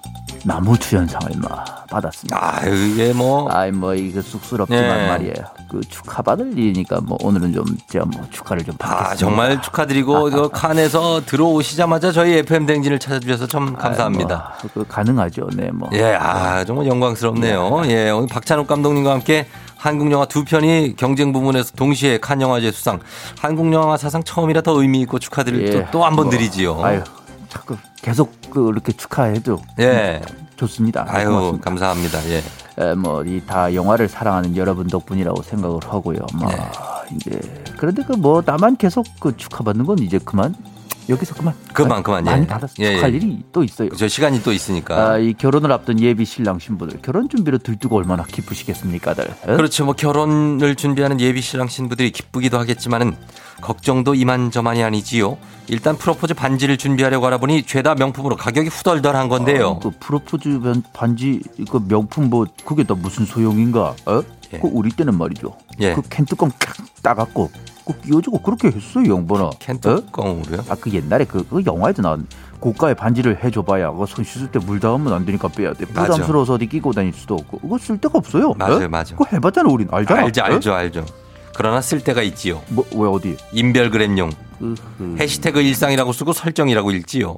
나무 주연상을 막 받았습니다. 아, 이게 뭐. 아이 뭐 이거 쑥스럽지만 예. 말이에요. 그 축하받을 일이니까 뭐 오늘은 좀 제가 뭐 축하를 좀 받겠습니다. 아, 정말 축하드리고, 저 칸에서 들어오시자마자 저희 FM 댕진을 찾아주셔서 참 감사합니다. 뭐, 그 가능하죠. 네, 뭐. 예, 아, 정말 영광스럽네요. 예, 오늘 박찬욱 감독님과 함께 한국 영화 두 편이 경쟁 부문에서 동시에 칸 영화제 수상. 한국 영화 사상 처음이라 더 의미 있고 축하드릴 예, 또한번 뭐, 드리지요. 아유, 자꾸 계속 그 이렇게 축하해도 예. 좋습니다. 아유, 고맙습니다. 감사합니다. 예. 뭐이 다 영화를 사랑하는 여러분 덕분이라고 생각을 하고요. 뭐 네. 이제 그런데 그 뭐 나만 계속 그 축하받는 건 이제 그만 여기서 그만 그만, 그만, 예. 많이 받아서 예, 예. 일이 또 있어요. 저 시간이 또 있으니까. 아, 이 결혼을 앞둔 예비 신랑 신부들 결혼 준비로 들뜨고 얼마나 기쁘시겠습니까들. 어? 그렇죠. 뭐 결혼을 준비하는 예비 신랑 신부들이 기쁘기도 하겠지만은 걱정도 이만저만이 아니지요. 일단 프로포즈 반지를 준비하려고 알아보니 죄다 명품으로 가격이 후덜덜한 건데요. 어, 그 프로포즈 반- 반지 그 명품 뭐 그게 다 무슨 소용인가? 어? 예. 그 우리 때는 말이죠. 예. 그캔 뚜껑 탁 따갖고 그 끼워주고 그렇게 했어요 영번아. 캔 어? 아그 옛날에 그, 그 영화에도 나온 고가의 반지를 해줘봐야 그거 손 씻을 때 물 닿으면 안 되니까 빼야 돼. 부담스러워서 어디 끼고 다닐 수도 없고 그거 쓸 데가 없어요. 맞아요, 어? 맞아. 그거 해봤잖아 우린 알잖아. 알죠, 어? 알죠, 알죠. 그러나 쓸 때가 있지요. 뭐 왜 어디? 인별그램용. 으흐. 해시태그 일상이라고 쓰고 설정이라고 읽지요.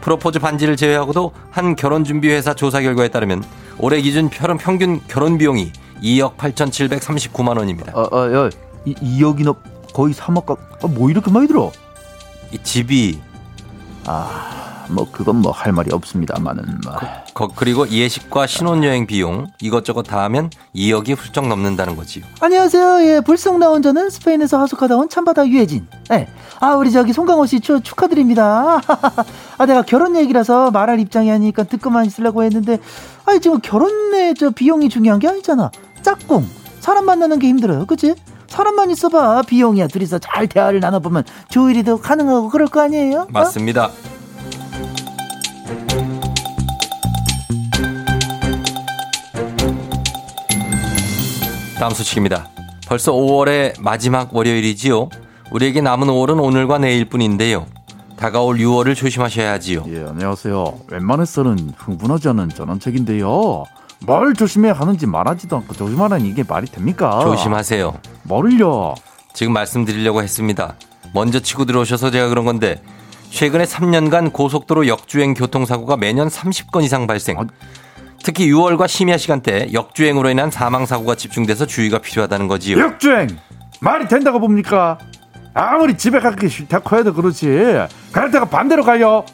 프로포즈 반지를 제외하고도 한 결혼 준비 회사 조사 결과에 따르면 올해 기준 평- 평균 결혼 비용이 2억 8,739만 원입니다. 아, 아, 야, 이, 2억이나 거의 3억 가. 아, 뭐 이렇게 많이 들어? 이 집이 아, 뭐 그건 뭐 할 말이 없습니다만은 뭐. 거- 그리고 예식과 신혼여행 비용 이것저것 다 하면 2억이 훌쩍 넘는다는 거지요. 안녕하세요. 예, 불쑥 나온 저는 스페인에서 하숙하다 온 참바다 유혜진. 예. 아, 우리 저기 송강호 씨 축, 축하드립니다. [laughs] 아, 내가 결혼 얘기라서 말할 입장이 아니니까 듣고만 있으려고 했는데, 아니, 지금 결혼에 저 비용이 중요한 게 아니잖아. 짝꿍. 사람 만나는 게 힘들어요. 그치? 사람만 있어봐. 비용이야. 둘이서 잘 대화를 나눠보면 조율이도 가능하고 그럴 거 아니에요? 어? 맞습니다. 다음 소식입니다. 벌써 5월의 마지막 월요일이지요. 우리에게 남은 5월은 오늘과 내일뿐인데요. 다가올 6월을 조심하셔야지요. 예, 안녕하세요. 웬만해서는 흥분하지 않은 전원책인데요. 뭘 조심해야 하는지 말하지도 않고 조심하라는 이게 말이 됩니까? 조심하세요. 뭐를요? 지금 말씀드리려고 했습니다. 먼저 치고 들어오셔서 제가 그런 건데 최근에 3년간 고속도로 역주행 교통사고가 매년 30건 이상 발생. 아. 특히 6월과 심야 시간대 역주행으로 인한 사망 사고가 집중돼서 주의가 필요하다는 거지요. 역주행 말이 된다고 봅니까? 아무리 집에 가기 싫다고 해도 그렇지. 그럴 때가 반대로 가요.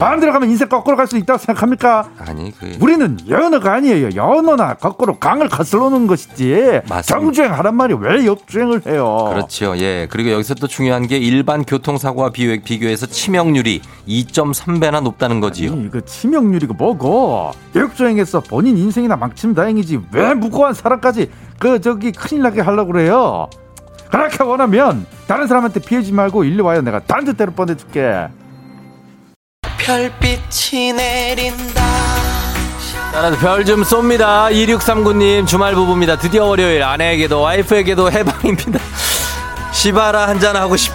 반대로 가면 인생 거꾸로 갈 수 있다고 생각합니까? 아니 그 우리는 연어가 아니에요. 연어나 거꾸로 강을 거슬러 놓는 것이지. 맞습니다. 정주행 하란 말이 왜 역주행을 해요? 그렇죠. 예. 그리고 여기서 또 중요한 게 일반 교통사고와 비교- 비교해서 치명률이 2.3배나 높다는 거지요. 아니, 이거 치명률이고 뭐고 역주행해서 본인 인생이나 망치면 다행이지 왜 무고한 사람까지 그 저기 큰일 나게 하려고 그래요 그렇게 원하면 다른 사람한테 피해지 말고 일로 와요 내가 단뜻 대로 보내줄게 별빛이 내린다 따라서 별 좀 쏩니다. 2639님 주말 부부입니다. 드디어 월요일 아내에게도 와이프에게도 해방입니다. 시바라 한잔 하고 싶어.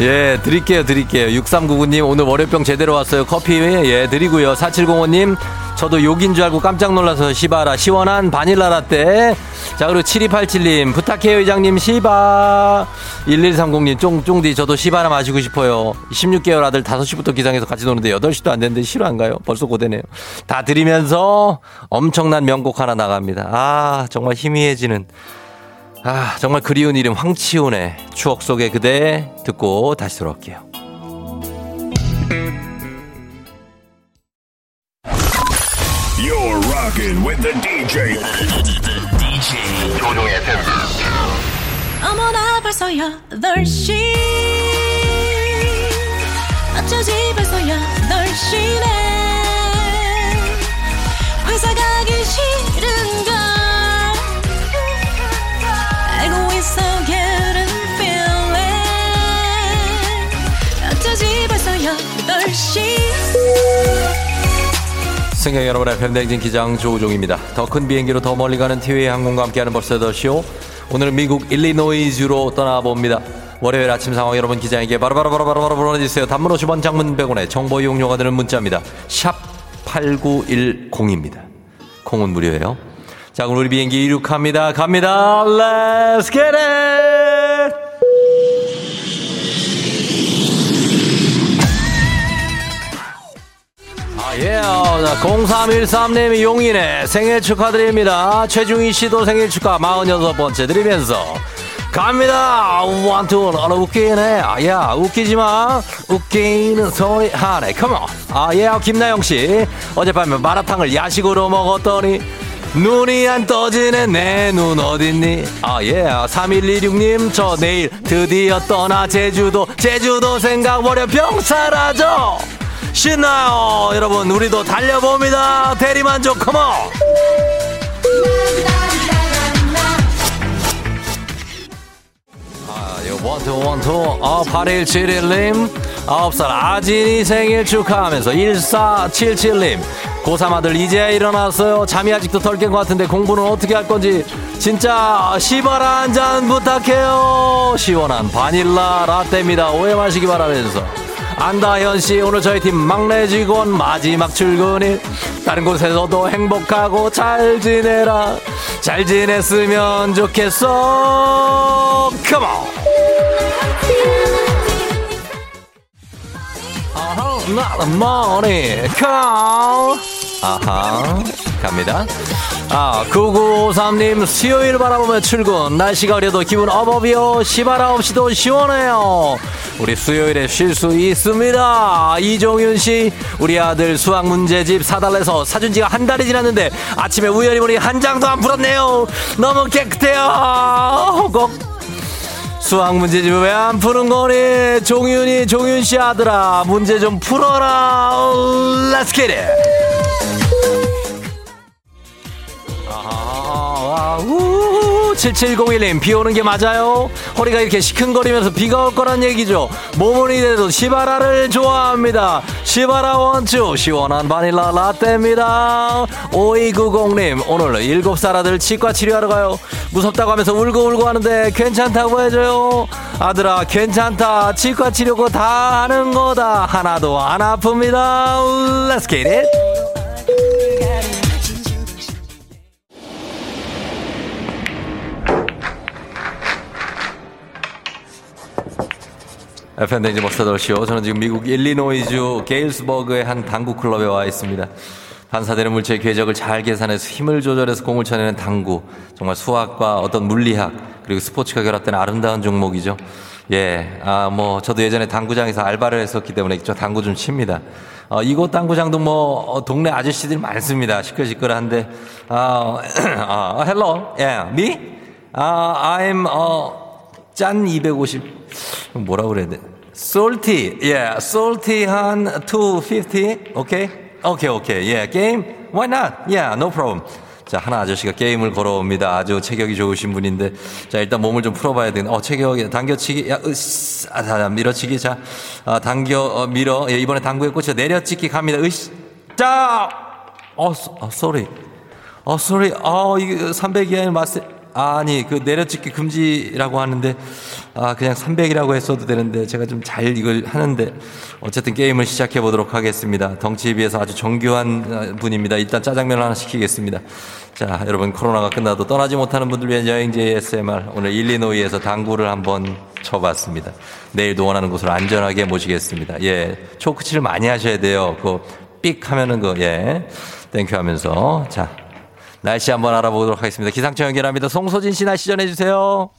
예, 드릴게요, 드릴게요. 6399님 오늘 월요병 제대로 왔어요. 커피 예, 드리고요. 4705님 저도 욕인 줄 알고 깜짝 놀라서 시바라 시원한 바닐라 라떼. 자, 그리고 7287님 부탁해요 이장님 시바. 1130님 쫑쫑디 저도 시바라 마시고 싶어요. 16개월 아들 5시부터 기상해서 같이 노는데 8시도 안 됐는데 싫어한가요? 벌써 고되네요. 다 드리면서 엄청난 명곡 하나 나갑니다. 아, 정말 희미해지는 아, 정말 그리운 이름 황치훈의 추억 속의 그대 듣고 다시 돌아올게요. Rocking with the DJ. DJ 조종의 팬. 어머나 벌써 8시 어쩌지 벌써 8시네 회사 가기 싫 승객 여러분의 팬댕진 기장 조우종입니다. 더 큰 비행기로 더 멀리 가는 티웨이 항공과 함께하는 벌써 더 쇼. 오늘은 미국 일리노이주로 떠나봅니다. 월요일 아침 상황 여러분 기장에게 바로바로바로바로 보내주세요. 단문 50원 장문 100원에 정보 이용료가 드는 문자입니다. 샵 8910입니다. 콩은 무료예요. 자 그럼 우리 비행기 이륙합니다. 갑니다. Let's get it! 예, 어, 0313님이 용인에 생일 축하드립니다. 최중희 씨도 생일 축하 46번째 드리면서 갑니다. 원투, 어, 웃기네. 아, 야, 웃기지 마. 웃기는 소리 하네. 컴온. 아, 예, 김나영 씨. 어젯밤에 마라탕을 야식으로 먹었더니 눈이 안 떠지네 내 눈 어딨니 아예 3126님 저 내일 드디어 떠나 제주도 제주도 생각 버려 병 사라져 신나요 여러분. 우리도 달려봅니다. 대리만족 컴온 원투 원투 어 8171님. 9살 아진이 생일 축하하면서 1477님. 고3 아들 이제야 일어났어요. 잠이 아직도 덜 깬 것 같은데 공부는 어떻게 할 건지 진짜 시바라 한잔 부탁해요. 시원한 바닐라 라떼입니다. 오해 마시기 바라면서 안다현 씨 오늘 저희 팀 막내 직원 마지막 출근일. 다른 곳에서도 행복하고 잘 지내라. 잘 지냈으면 좋겠어. 컴온 아하 not money. Come 아하 갑니다. 아 9953님 수요일 바라보며 출근. 날씨가 어려도 기분 업업이요. 시바라 없이도 시원해요. 우리 수요일에 쉴 수 있습니다. 이종윤 씨 우리 아들 수학 문제집 사달래서 사준 지가 한 달이 지났는데 아침에 우연히 보니 한 장도 안 풀었네요. 너무 깨끗해요. 호곡. 수학 문제집 왜안 푸는 거니? 종윤이, 종윤 씨 아들아, 문제 좀 풀어라. Let's get it. 아하, 우 7701님, 비 오는 게 맞아요? 허리가 이렇게 시큰거리면서 비가 올 거란 얘기죠. 몸은 이래도 시바라를 좋아합니다. 시바라 원투, 시원한 바닐라 라떼입니다. 5290님, 오늘 7살 아들 치과 치료하러 가요. 무섭다고 하면서 울고 울고 하는데 괜찮다고 해줘요. 아들아, 괜찮다. 치과 치료고 다 하는 거다. 하나도 안 아픕니다. Let's get. FM댕지 머스터더쇼. 저는 지금 미국 일리노이주 게일스버그의 한 당구 클럽에 와 있습니다. 반사되는 물체의 궤적을 잘 계산해서 힘을 조절해서 공을 쳐내는 당구. 정말 수학과 어떤 물리학, 그리고 스포츠가 결합된 아름다운 종목이죠. 예, 아, 뭐, 저도 예전에 당구장에서 알바를 했었기 때문에 저 당구 좀 칩니다. 어, 이곳 당구장도 뭐, 어, 동네 아저씨들이 많습니다. 시끌시끌한데, 아, [clears throat] 아, hello, yeah, me? 아, I'm, 어, 짠 250. 뭐라 그래야 돼? salty, yeah, salty 한 250, 오케이? 오케이, 오케이, yeah, game? Why not? Yeah, no problem. 자, 하나 아저씨가 게임을 걸어옵니다. 아주 체격이 좋으신 분인데. 자, 일단 몸을 좀 풀어봐야 되는. 어, 체격이, 당겨치기. 야, 으씨. 아, 자, 밀어치기. 자, 아, 당겨, 어, 밀어. 예, 이번에 당구에 꽂혀 내려찍기 갑니다. 으씨. 자! 어, 어, sorry. 어, sorry. 어, 이게 300 이하의 맛세이. 아니, 그 내려찍기 금지라고 하는데, 아, 그냥 300이라고 했어도 되는데, 제가 좀 잘 이걸 하는데, 어쨌든 게임을 시작해 보도록 하겠습니다. 덩치에 비해서 아주 정교한 어, 분입니다. 일단 짜장면 하나 시키겠습니다. 자, 여러분, 코로나가 끝나도 떠나지 못하는 분들 위한 여행지 ASMR. 오늘 일리노이에서 당구를 한번 쳐봤습니다. 내일도 원하는 곳으로 안전하게 모시겠습니다. 예. 초크칠을 많이 하셔야 돼요. 그, 삑 하면은 그, 예. thank you 하면서. 자, 날씨 한번 알아보도록 하겠습니다. 기상청 연결합니다. 송소진 씨 날씨 전해주세요.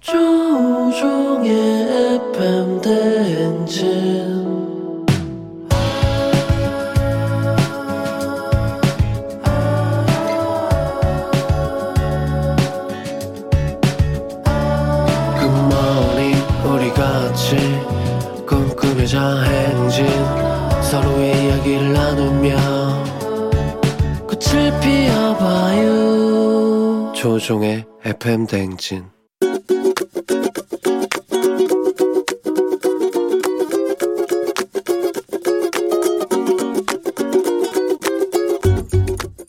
조우종의 FM 대행진 good morning 우리 같이 꿈꾸며자 행진 서로의 이야기를 나누며 봐요 조종의 FM 대행진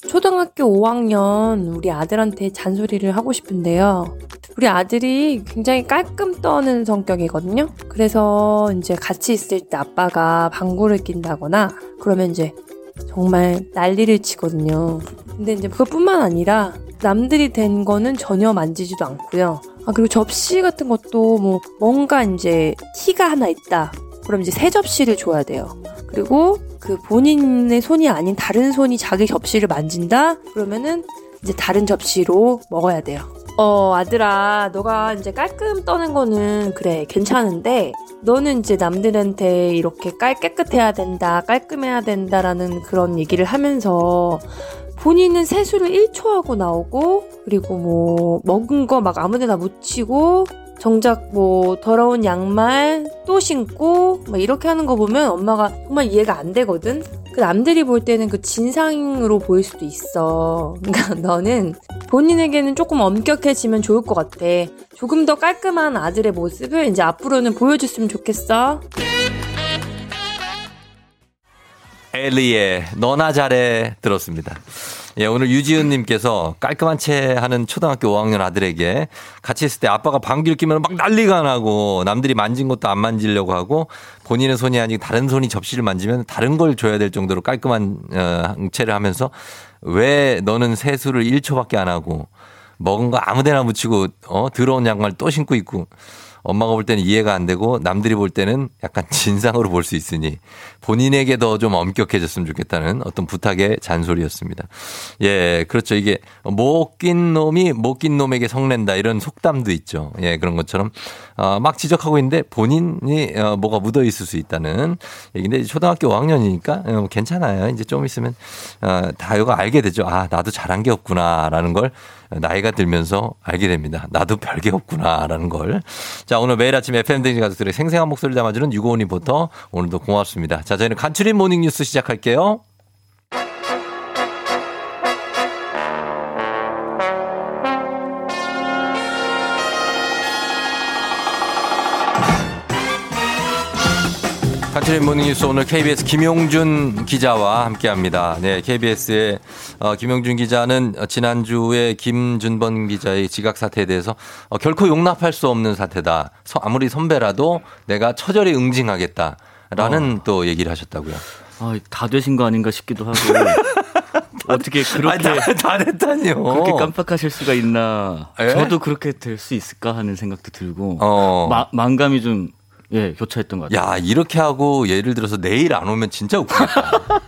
초등학교 5학년 우리 아들한테 잔소리를 하고 싶은데요. 우리 아들이 굉장히 깔끔 떠는 성격이거든요. 그래서 이제 같이 있을 때 아빠가 방구를 낀다거나 그러면 이제 정말 난리를 치거든요. 근데 이제 그것뿐만 아니라 남들이 된 거는 전혀 만지지도 않고요. 아 그리고 접시 같은 것도 뭐 뭔가 이제 티가 하나 있다. 그럼 이제 새 접시를 줘야 돼요. 그리고 그 본인의 손이 아닌 다른 손이 자기 접시를 만진다? 그러면은 이제 다른 접시로 먹어야 돼요. 어, 아들아, 너가 이제 깔끔 떠는 거는 그래, 괜찮은데, 너는 이제 남들한테 이렇게 깔, 깨끗해야 된다, 깔끔해야 된다라는 그런 얘기를 하면서, 본인은 세수를 1초 하고 나오고, 그리고 뭐, 먹은 거 막 아무 데나 묻히고, 정작 뭐 더러운 양말 또 신고 막 이렇게 하는 거 보면 엄마가 정말 이해가 안 되거든. 그 남들이 볼 때는 그 진상으로 보일 수도 있어. 그러니까 [laughs] 너는 본인에게는 조금 엄격해지면 좋을 것 같아. 조금 더 깔끔한 아들의 모습을 이제 앞으로는 보여줬으면 좋겠어. 엘리의 너나 잘해 들었습니다. 예, 오늘 유지은님께서 깔끔한 채 하는 초등학교 5학년 아들에게 같이 있을 때 아빠가 방귀를 끼면 막 난리가 나고 남들이 만진 것도 안 만지려고 하고 본인의 손이 아니고 다른 손이 접시를 만지면 다른 걸 줘야 될 정도로 깔끔한 어, 채를 하면서 왜 너는 세수를 1초밖에 안 하고 먹은 거 아무데나 묻히고 어 더러운 양말 또 신고 있고 엄마가 볼 때는 이해가 안 되고 남들이 볼 때는 약간 [laughs] 진상으로 볼 수 있으니 본인에게 더 좀 엄격해졌으면 좋겠다는 어떤 부탁의 잔소리였습니다. 예, 그렇죠. 이게 못 낀 놈이 못 낀 놈에게 성낸다 이런 속담도 있죠. 예, 그런 것처럼 어, 막 지적하고 있는데 본인이 어, 뭐가 묻어 있을 수 있다는 얘기인데 초등학교 5학년이니까 어, 괜찮아요. 이제 좀 있으면 어, 다 이거 알게 되죠. 아, 나도 잘한 게 없구나라는 걸 나이가 들면서 알게 됩니다. 나도 별게 없구나라는 걸. 자, 오늘 매일 아침 FM등지 가족들의 생생한 목소리를 담아주는 유고원 리포터. 오늘도 고맙습니다. 자, 저희는 간추린 모닝뉴스 시작할게요. 간추린 모닝뉴스 오늘 KBS 김용준 기자와 함께합니다. 네, KBS의 어, 김용준 기자는 지난주에 김준번 기자의 지각 사태에 대해서 어, 결코 용납할 수 없는 사태다. 서- 아무리 선배라도 내가 처절히 응징하겠다라는 또 얘기를 하셨다고요. 아, 다 되신 거 아닌가 싶기도 하고. [laughs] 어떻게 그렇게 아니, 다- 다 됐다니요. 그렇게 깜빡하실 수가 있나? 예? 저도 그렇게 될 수 있을까 하는 생각도 들고 어. 마- 망감이 좀 예, 교차했던 것 같아요. 야, 이렇게 하고 예를 들어서 내일 안 오면 진짜 웃기겠다. [laughs]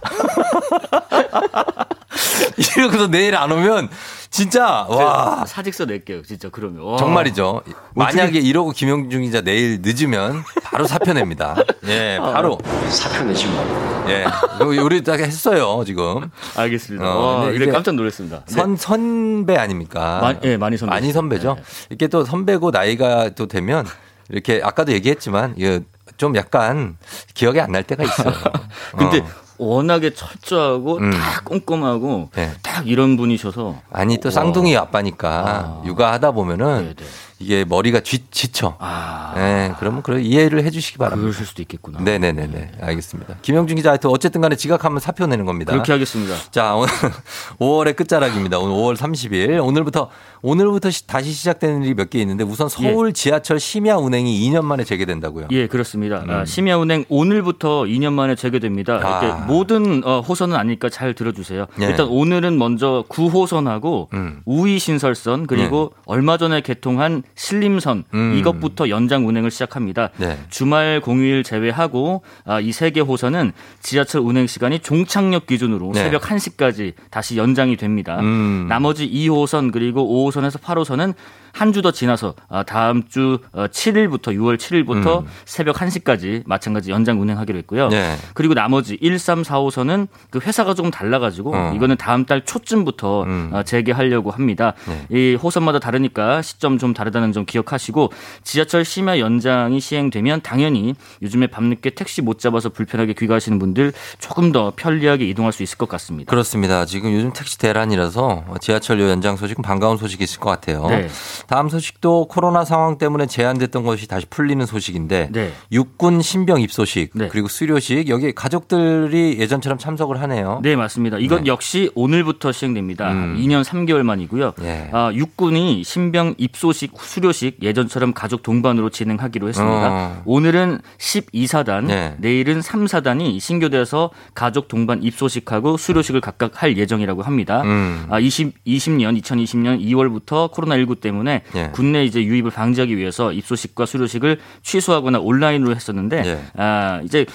이러고서 내일 안 오면 진짜 와. 사직서 낼게요, 진짜 그러면. 와. 정말이죠. 만약에 이러고 김용준 기자 내일 늦으면 바로 사표 냅니다. 예, [laughs] 바로. 사표 내지 뭐. 예. 이거 우리 딱 했어요, 지금. 알겠습니다. 어, 와, 근데 이래 이게 깜짝 놀랐습니다. 네. 선, 선배 아닙니까? 마- 예, 많이 선배죠. 많이 선배죠. 이렇게 또 선배고 나이가 또 되면 이렇게 아까도 얘기했지만 이게 좀 약간 기억이 안 날 때가 있어요. [laughs] 근데 어. 워낙에 철저하고 음. 딱 꼼꼼하고 네. 딱 이런 분이셔서 아니 또 와. 쌍둥이 아빠니까 육아하다 보면 이게 머리가 쥐, 지쳐. 아. 네, 그러면 그래 이해를 해주시기 바랍니다. 그러실 수도 있겠구나. 네네네 네. 알겠습니다. 김영준 기자 하여튼 어쨌든 간에 지각하면 사표 내는 겁니다. 그렇게 하겠습니다. 자, 오늘 [laughs] 5월의 끝자락입니다. 오늘 5월 30일. 오늘부터, 오늘부터 시- 다시 시작되는 일이 몇 개 있는데 우선 서울 지하철 심야 운행이 2년 만에 재개된다고요. 예, 그렇습니다. 음. 아, 심야 운행 오늘부터 2년 만에 재개됩니다. 아. 이렇게 모든 어, 호선은 아니니까 잘 들어주세요. 예. 일단 오늘은 먼저 9호선하고 음. 우이신설선 그리고 얼마 전에 개통한 신림선 예. 음. 이것부터 연장 운행을 시작합니다. 네. 주말 공휴일 제외하고 아, 이세 개 호선은 지하철 운행 시간이 종착역 기준으로 네. 새벽 1시까지 다시 연장이 됩니다. 음. 나머지 2호선 그리고 5호선에서 8호선은 한 주 더 지나서 아, 다음 주 7일부터 6월 7일부터 음. 새벽 1시까지 마찬가지 연장 운행하기로 했고요. 네. 그리고 나머지 1, 3, 4호선은 그 회사가 조금 달라가지고 어. 이거는 다음 달 초쯤부터 음. 어, 재개하려고 합니다. 네. 이 호선마다 다르니까 시점 좀 다르다는 점 기억하시고 지하철 심야 연장이 시행되면 당연히 요즘에 밤늦게 택시 못 잡아서 불편하게 귀가하시는 분들 조금 더 편리하게 이동할 수 있을 것 같습니다. 그렇습니다. 지금 요즘 택시 대란이라서 지하철 연장 소식은 반가운 소식이 있을 것 같아요. 네. 다음 소식도 코로나 상황 때문에 제한됐던 것이 다시 풀리는 소식인데 네. 육군 신병 입소식 네. 그리고 수료식 여기 가족들이 예전처럼 참석을 하네요. 네, 맞습니다. 이건 네. 역시 오늘부터 시행됩니다. 음. 2년 3개월 만이고요. 예. 아, 육군이 신병 입소식, 수료식 예전처럼 가족 동반으로 진행하기로 했습니다. 어. 오늘은 12사단, 네. 내일은 3사단이 신교대에서 가족 동반 입소식하고 수료식을 각각 할 예정이라고 합니다. 음. 아, 20, 20년, 2020년 2월부터 코로나 19 때문에 예. 국내 이제 유입을 방지하기 위해서 입소식과 수료식을 취소하거나 온라인으로 했었는데, 예. 아, 이제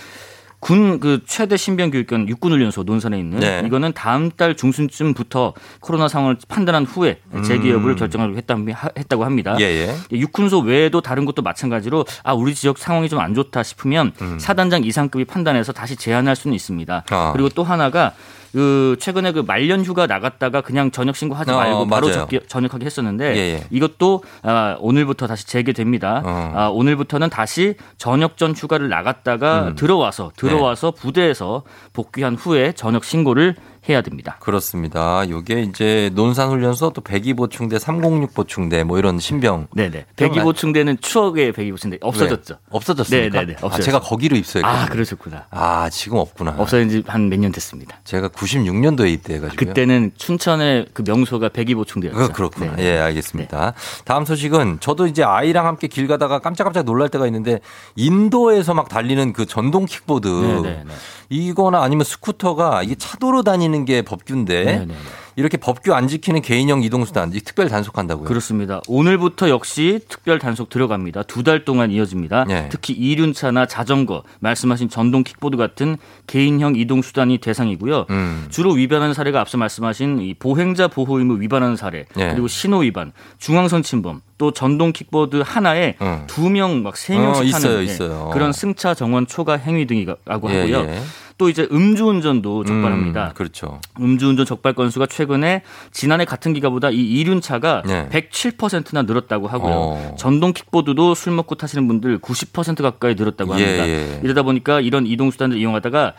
군그 최대 신병 교육원 육군훈련소 논산에 있는 네. 이거는 다음 달 중순쯤부터 코로나 상황을 판단한 후에 재개 여부를 음. 결정하기로 했다, 했다고 합니다. 예, 예. 육군소 외에도 다른 곳도 마찬가지로 아 우리 지역 상황이 좀 안 좋다 싶으면 음. 사단장 이상급이 판단해서 다시 제한할 수는 있습니다. 아. 그리고 또 하나가 그 최근에 그 말년 휴가 나갔다가 그냥 전역 신고하지 어, 말고 바로 맞아요. 적- 전역하게 했었는데 예, 예. 이것도 아, 오늘부터 다시 재개됩니다. 어. 아, 오늘부터는 다시 전역 전 휴가를 나갔다가 음. 들어와서 들어와서 부대에서 복귀한 후에 전역 신고를 해야 됩니다. 그렇습니다. 요게 이제 논산훈련소 또 102보충대, 306보충대 뭐 이런 신병. 네네. 백이보충대는 추억의 백이보충대 없어졌죠. 네. 없어졌습니까? 네네네. 아, 없어졌어요. 제가 거기로 입소했거든요. 아 그러셨구나. 아, 지금 없구나. 없어진 지 한 몇 년 됐습니다. 제가 96년도에 입대해가지고. 그때는 춘천의 그 명소가 백이보충대였죠. 그, 그렇구나. 네. 예, 알겠습니다. 다음 소식은 저도 이제 아이랑 함께 길 가다가 깜짝깜짝 놀랄 때가 있는데 인도에서 막 달리는 그 전동 킥보드. 네, 네, 네. 이거나 아니면 스쿠터가 이게 차도로 다니는 게 법규인데 네, 네, 네. 이렇게 법규 안 지키는 개인형 이동수단 이 특별 단속한다고요. 그렇습니다. 오늘부터 역시 특별 단속 들어갑니다. 두 달 동안 이어집니다. 네. 특히 이륜차나 자전거, 말씀하신 전동 킥보드 같은 개인형 이동 수단이 대상이고요. 음. 주로 위반하는 사례가 앞서 말씀하신 이 보행자 보호 의무 위반하는 사례, 네. 그리고 신호 위반, 중앙선 침범, 또 전동 킥보드 하나에 어. 두명 막 세 명씩 어, 있어요, 하는 예, 있어요. 그런 승차 정원 초과 행위 등이라고 예, 하고요. 예. 또 이제 음주운전도 적발합니다. 음, 그렇죠. 음주운전 적발 건수가 최근에 지난해 같은 기간보다 이 이륜차가 네. 107%나 늘었다고 하고요. 어. 전동 킥보드도 술 먹고 타시는 분들 90% 가까이 늘었다고 예, 합니다. 예. 이러다 보니까 이런 이동 수단을 이용하다가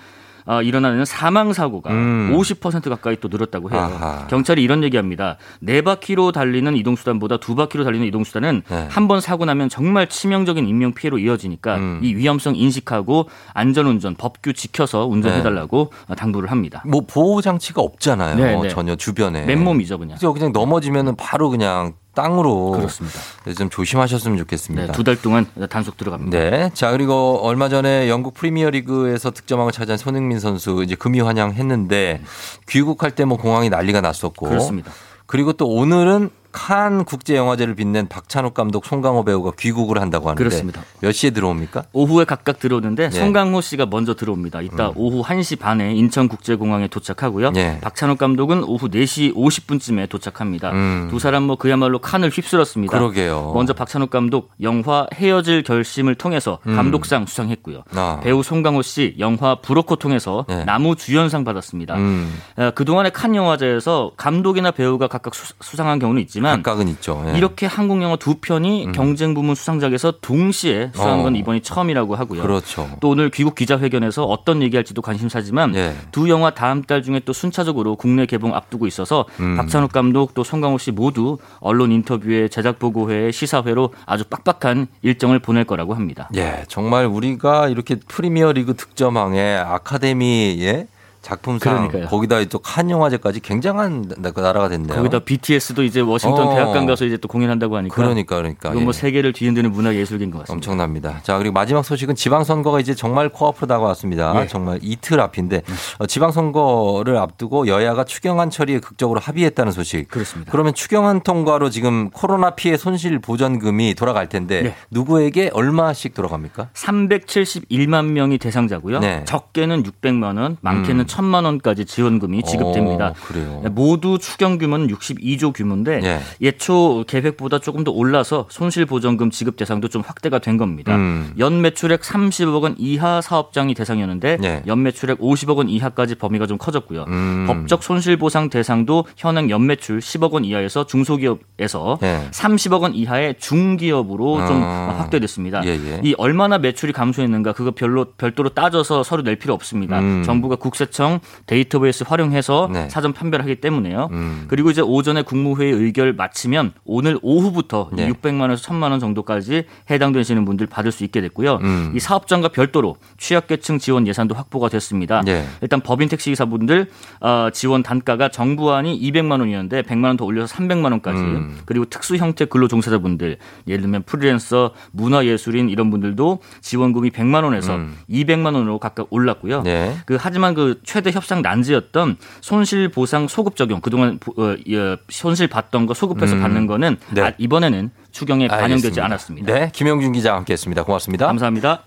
아, 일어나는 사망 사고가 음. 50% 가까이 또 늘었다고 해요. 아하. 경찰이 이런 얘기합니다. 네 바퀴로 달리는 이동 수단보다 두 바퀴로 달리는 이동 수단은 네. 한번 사고 나면 정말 치명적인 인명 피해로 이어지니까 음. 이 위험성 인식하고 안전 운전 법규 지켜서 운전해달라고 당부를 합니다. 뭐 보호 장치가 없잖아요. 네, 네. 전혀 주변에. 맨몸이죠 그냥. 그냥 넘어지면은 바로 그냥 땅으로. 그렇습니다. 그래서 좀 조심하셨으면 좋겠습니다. 네, 두달 동안 단속 들어갑니다. 네. 자, 그리고 얼마 전에 영국 프리미어 리그에서 득점왕을 차지한 손흥민 선수 이제 금이 환영했는데 귀국할 때 뭐 공항이 난리가 났었고. 그렇습니다. 그리고 또 오늘은 칸 국제 영화제를 빛낸 박찬욱 감독, 송강호 배우가 귀국을 한다고 하는데 그렇습니다. 몇 시에 들어옵니까? 오후에 각각 들어오는데 네. 송강호 씨가 먼저 들어옵니다. 이따 오후 1시 반에 인천국제공항에 도착하고요. 네. 박찬욱 감독은 오후 4시 50분쯤에 도착합니다. 음. 두 사람 뭐 그야말로 칸을 휩쓸었습니다. 그러게요. 먼저 박찬욱 감독 영화 헤어질 결심을 통해서 음. 감독상 수상했고요. 아. 배우 송강호 씨 영화 브로커 통해서 네. 나무 주연상 받았습니다. 음. 어, 그동안의 칸 영화제에서 감독이나 배우가 각각 수, 상한 경우는 있지만 있지만 각각은 있죠. 예. 이렇게 한국 영화 두 편이 경쟁 부문 수상작에서 동시에 수상한 건 어. 이번이 처음이라고 하고요. 그렇죠. 또 오늘 귀국 기자회견에서 어떤 얘기할지도 관심사지만 예. 두 영화 다음 달 중에 또 순차적으로 국내 개봉 앞두고 있어서 음. 박찬욱 감독 또 송강호 씨 모두 언론 인터뷰에 제작 보고회 시사회로 아주 빡빡한 일정을 보낼 거라고 합니다. 예, 정말 우리가 이렇게 프리미어 리그 득점왕에 아카데미의 작품상 그러니까요. 거기다 또 칸 영화제까지 굉장한 나- 나라가 됐네요. 거기다 BTS도 이제 워싱턴 어. 대학관 가서 이제 또 공연한다고 하니까 그러니까 그러니까 이건 뭐 예. 세계를 뒤흔드는 문화 예술계인 것 같습니다. 엄청납니다. 자 그리고 마지막 소식은 지방선거가 이제 정말 코앞으로 다가왔습니다. 예. 정말 이틀 앞인데 어, 지방선거를 앞두고 여야가 추경안 처리에 극적으로 합의했다는 소식. 그렇습니다. 그러면 추경안 통과로 지금 코로나 피해 손실 보전금이 돌아갈 텐데 네. 누구에게 얼마씩 돌아갑니까? 371만 명이 대상자고요. 네. 적게는 600만 원, 많게는 음. 1000만 원까지 지원금이 지급됩니다. 어, 그래요. 모두 추경 규모는 62조 규모인데 예. 예초 계획보다 조금 더 올라서 손실 보전금 지급 대상도 좀 확대가 된 겁니다. 음. 연 매출액 30억 원 이하 사업장이 대상이었는데 예. 연 매출액 50억 원 이하까지 범위가 좀 커졌고요. 음. 법적 손실 보상 대상도 현행 연 매출 10억 원 이하에서 중소기업에서 예. 30억 원 이하의 중기업으로 좀 아. 확대됐습니다. 예, 예. 이 얼마나 매출이 감소했는가 그거 별로 별도로 따져서 서류 낼 필요 없습니다. 음. 정부가 국세청 데이터베이스 활용해서 네. 사전 판별하기 때문에요. 음. 그리고 이제 오전에 국무회의 의결 마치면 오늘 오후부터 네. 600만 원에서 1000만 원 정도까지 해당되시는 분들 받을 수 있게 됐고요. 음. 이 사업장과 별도로 취약계층 지원 예산도 확보가 됐습니다. 네. 일단 법인 택시기사분들 어, 지원 단가가 정부안이 200만 원이었는데 100만 원 더 올려서 300만 원까지 음. 그리고 특수 형태 근로 종사자분들 예를 들면 프리랜서, 문화예술인 이런 분들도 지원금이 100만 원에서 음. 200만 원으로 각각 올랐고요. 네. 그 하지만 그 최대 협상 난제였던 손실 보상 소급 적용 그동안 보- 어, 예, 손실 받던 거 소급해서 음. 받는 거는 네. 아, 이번에는 추경에 반영되지 알겠습니다. 않았습니다. 네, 김영준 기자와 함께했습니다. 고맙습니다. 감사합니다.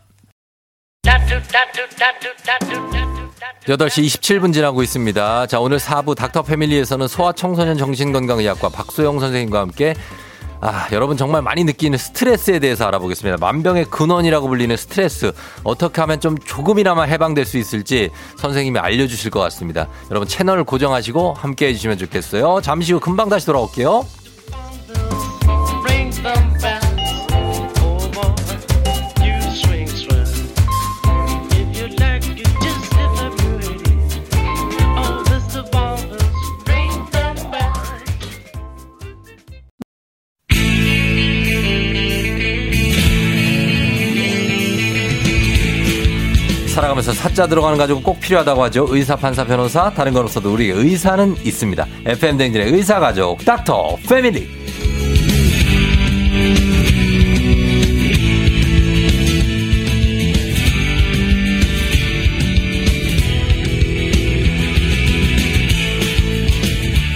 8시 27분 지나고 있습니다. 자, 오늘 4부 닥터 패밀리에서는 소아청소년 정신건강의학과 박소영 선생님과 함께 아, 여러분 정말 많이 느끼는 스트레스에 대해서 알아보겠습니다. 만병의 근원이라고 불리는 스트레스. 어떻게 하면 좀 조금이나마 해방될 수 있을지 선생님이 알려주실 것 같습니다. 여러분 채널 고정하시고 함께 해주시면 좋겠어요. 잠시 후 금방 다시 돌아올게요. 살아가면서 사자 들어가는 가족은 꼭 필요하다고 하죠. 의사, 판사, 변호사, 다른 건 없어도 우리 의사는 있습니다. FM 댕진의 의사 가족, 닥터 패밀리.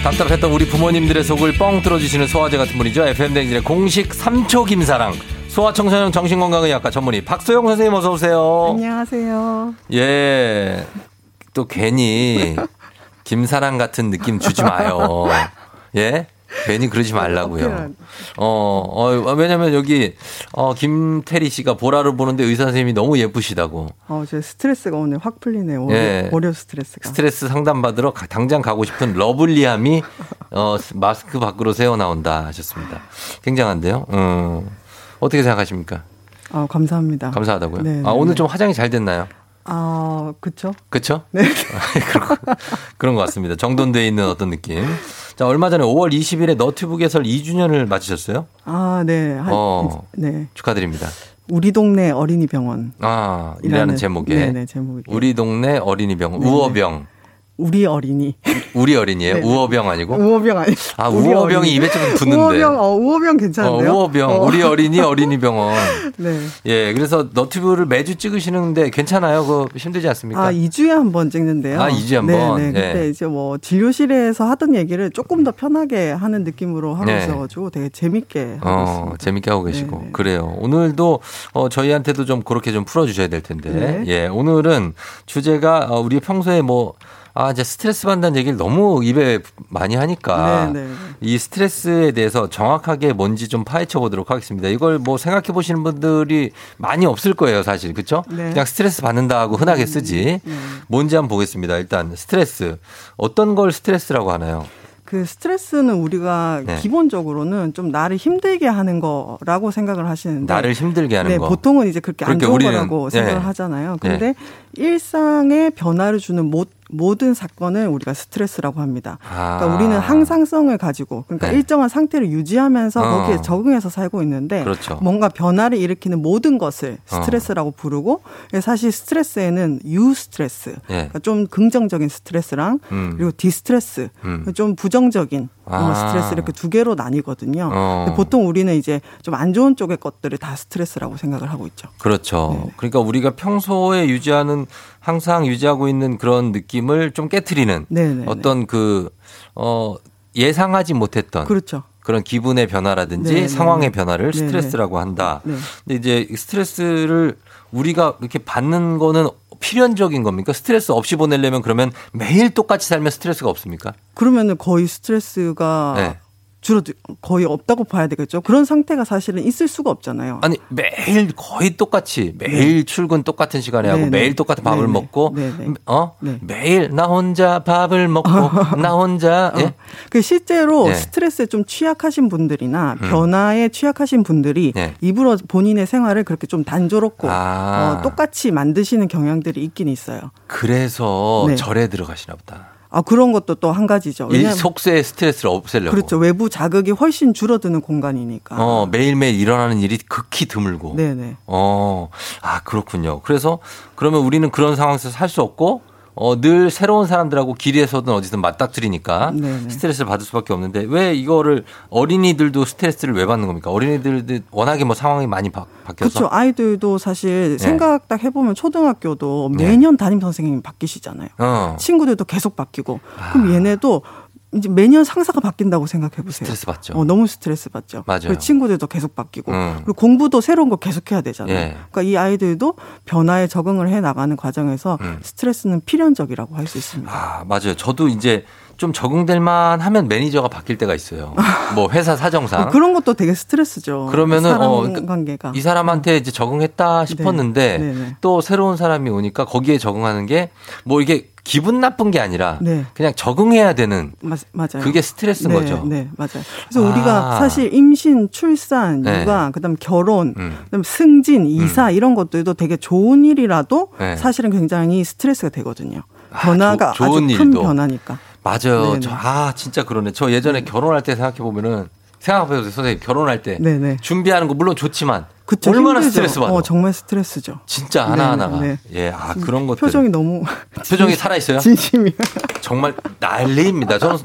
답답했던 우리 부모님들의 속을 뻥 뚫어주시는 소화제 같은 분이죠. FM 댕진의 공식 3초 김사랑. 소아청소년 정신건강의학과 전문의 박소영 선생님 어서 오세요. 안녕하세요. 예. 또 괜히 김사랑 같은 느낌 주지 마요. 예? 괜히 그러지 말라고요. 어, 어, 왜냐면 여기, 어, 김태리 씨가 보라를 보는데 의사 선생님이 너무 예쁘시다고. 어, 제 스트레스가 오늘 확 풀리네요. 월요, 예. 월요 스트레스가. 스트레스 상담 받으러 가- 당장 가고 싶은 lovely함이, 어, 마스크 밖으로 새어 나온다 하셨습니다. 굉장한데요? 음. 어떻게 생각하십니까? 아, 감사합니다. 감사하다고요? 네, 아, 네, 오늘 네. 좀 화장이 잘 됐나요? 아, 그쵸? 그쵸? [laughs] 네. 그런, 거- 그런 것 같습니다. 정돈돼 있는 어떤 느낌. 자, 얼마 전에 5월 20일에 너튜브 개설 2주년을 맞으셨어요? 아, 네. 한, 어. 네. 축하드립니다. 우리 동네 어린이 병원. 아, 이라는 제목에. 네네, 제목이. 우리 동네 어린이병, 네네. 우어병. 우리 어린이. 우리 어린이에요? 네네. 우어병 아니고? 우어병 아니 아, 우어병이. 입에 좀 붙는데. 우어병, 어, 우어병 괜찮은데요? 어, 우어병, 어. 우리 어린이 어린이병원. [laughs] 네. 예, 그래서 너튜브를 매주 찍으시는데 괜찮아요? 그거 힘들지 않습니까? 아, 2주에 한 번 찍는데요. 아, 2주에 한 번? 네, 네. 예. 그때 이제 뭐 진료실에서 하던 얘기를 조금 더 편하게 하는 느낌으로 하고 네. 있어 가지고 되게 재밌게 하고 어, 있습니다. 재밌게 하고 계시고. 네, 네. 그래요. 오늘도, 어, 저희한테도 좀 그렇게 좀 풀어 주셔야 될 텐데. 네. 예, 오늘은 주제가, 어, 우리 평소에 뭐, 아, 이제 스트레스 받는다는 얘기를 너무 입에 많이 하니까. 네, 네. 이 스트레스에 대해서 정확하게 뭔지 좀 파헤쳐 보도록 하겠습니다. 이걸 뭐 생각해 보시는 분들이 많이 없을 거예요, 사실. 그쵸? 네. 그냥 스트레스 받는다 하고 흔하게 쓰지. 뭔지 한번 보겠습니다. 일단 스트레스. 어떤 걸 스트레스라고 하나요? 그 스트레스는 우리가 네. 기본적으로는 좀 나를 힘들게 하는 거라고 생각을 하시는데 나를 힘들게 하는 네, 거. 보통은 이제 그렇게 안 좋은 거라고 생각을 네. 하잖아요. 근데 일상에 변화를 주는 모, 모든 사건을 우리가 스트레스라고 합니다. 아. 그러니까 우리는 항상성을 가지고 그러니까 네. 일정한 상태를 유지하면서 어. 거기에 적응해서 살고 있는데 그렇죠. 뭔가 변화를 일으키는 모든 것을 어. 스트레스라고 부르고 사실 스트레스에는 eustress 예. 그러니까 좀 긍정적인 스트레스랑 음. 그리고 distress 음. 좀 부정적인 어, 아. 스트레스 이렇게 두 개로 나뉘거든요. 어. 보통 우리는 이제 좀 안 좋은 쪽의 것들을 다 스트레스라고 생각을 하고 있죠. 그렇죠. 그러니까 우리가 평소에 유지하는 항상 유지하고 있는 그런 느낌을 좀 깨트리는 네네. 어떤 그, 어, 예상하지 못했던 그렇죠. 그런 기분의 변화라든지 네네. 상황의 변화를 네네. 스트레스라고 한다. 네. 근데 이제 스트레스를 우리가 이렇게 받는 거는 필연적인 겁니까? 스트레스 없이 보내려면 그러면 매일 똑같이 살면 스트레스가 없습니까? 그러면은 거의 스트레스가 네. 줄어들 거의 없다고 봐야 되겠죠. 그런 상태가 사실은 있을 수가 없잖아요. 아니 매일 거의 똑같이 매일 출근 똑같은 시간에 하고 네네. 매일 똑같은 밥을 네네. 먹고 네네. 어 네. 매일 나 혼자 밥을 먹고 [laughs] 나 혼자 예? 그 실제로 네. 스트레스에 좀 취약하신 분들이나 음. 변화에 취약하신 분들이 네. 일부러 본인의 생활을 그렇게 좀 단조롭고 아. 어, 똑같이 만드시는 경향들이 있긴 있어요. 그래서 네. 절에 들어가시나 보다. 아 그런 것도 또 한 가지죠. 일 왜냐하면 속세의 스트레스를 없애려고. 그렇죠. 외부 자극이 훨씬 줄어드는 공간이니까. 어 매일매일 일어나는 일이 극히 드물고. 네네. 어, 아, 그렇군요. 그래서 그러면 우리는 그런 상황에서 살 수 없고, 어, 늘 새로운 사람들하고 길에서든 어디든 맞닥뜨리니까 네네. 스트레스를 받을 수밖에 없는데 왜 이거를 어린이들도 스트레스를 왜 받는 겁니까? 어린이들도 워낙에 뭐 상황이 많이 바, 바뀌어서. 그렇죠. 아이들도 사실 네. 생각 딱 해보면 초등학교도 네. 매년 담임 선생님이 바뀌시잖아요. 어. 친구들도 계속 바뀌고. 그럼 얘네도 이제 매년 상사가 바뀐다고 생각해 보세요. 스트레스 받죠. 어, 너무 스트레스 받죠. 맞아요. 그리고 친구들도 계속 바뀌고. 음. 그리고 공부도 새로운 거 계속 해야 되잖아요. 예. 그러니까 이 아이들도 변화에 적응을 해 나가는 과정에서 음. 스트레스는 필연적이라고 할 수 있습니다. 아, 맞아요. 저도 이제 좀 적응될 만 하면 매니저가 바뀔 때가 있어요. 뭐 회사 사정상. 어, 그런 것도 되게 스트레스죠. 그러면은 사람 어, 그러니까 관계가. 이 사람한테 이제 적응했다 싶었는데 네, 네. 또 새로운 사람이 오니까 거기에 적응하는 게 뭐 이게 기분 나쁜 게 아니라 네. 그냥 적응해야 되는 맞, 맞아요. 그게 스트레스인 네, 거죠. 네, 맞아요. 그래서 아. 우리가 사실 임신, 출산, 네. 육아, 그다음 결혼, 음. 그다음 승진, 이사 이런 것들도 되게 좋은 일이라도 네. 사실은 굉장히 스트레스가 되거든요. 아, 변화가 조- 아주 좋은 큰 일도. 변화니까. 맞아요. 네네. 저, 아 진짜 그러네. 저 예전에 결혼할 때 생각해 보면은 생각해보세요, 선생님. 결혼할 때 네네. 준비하는 거 물론 좋지만 그쵸, 얼마나 힘들죠. 스트레스 받아. 어, 정말 스트레스죠. 진짜 네, 하나 하나가. 네. 예, 아 그런 것들. 표정이 너무 [laughs] 표정이 살아 있어요. 진심이야. 정말 난리입니다. 저는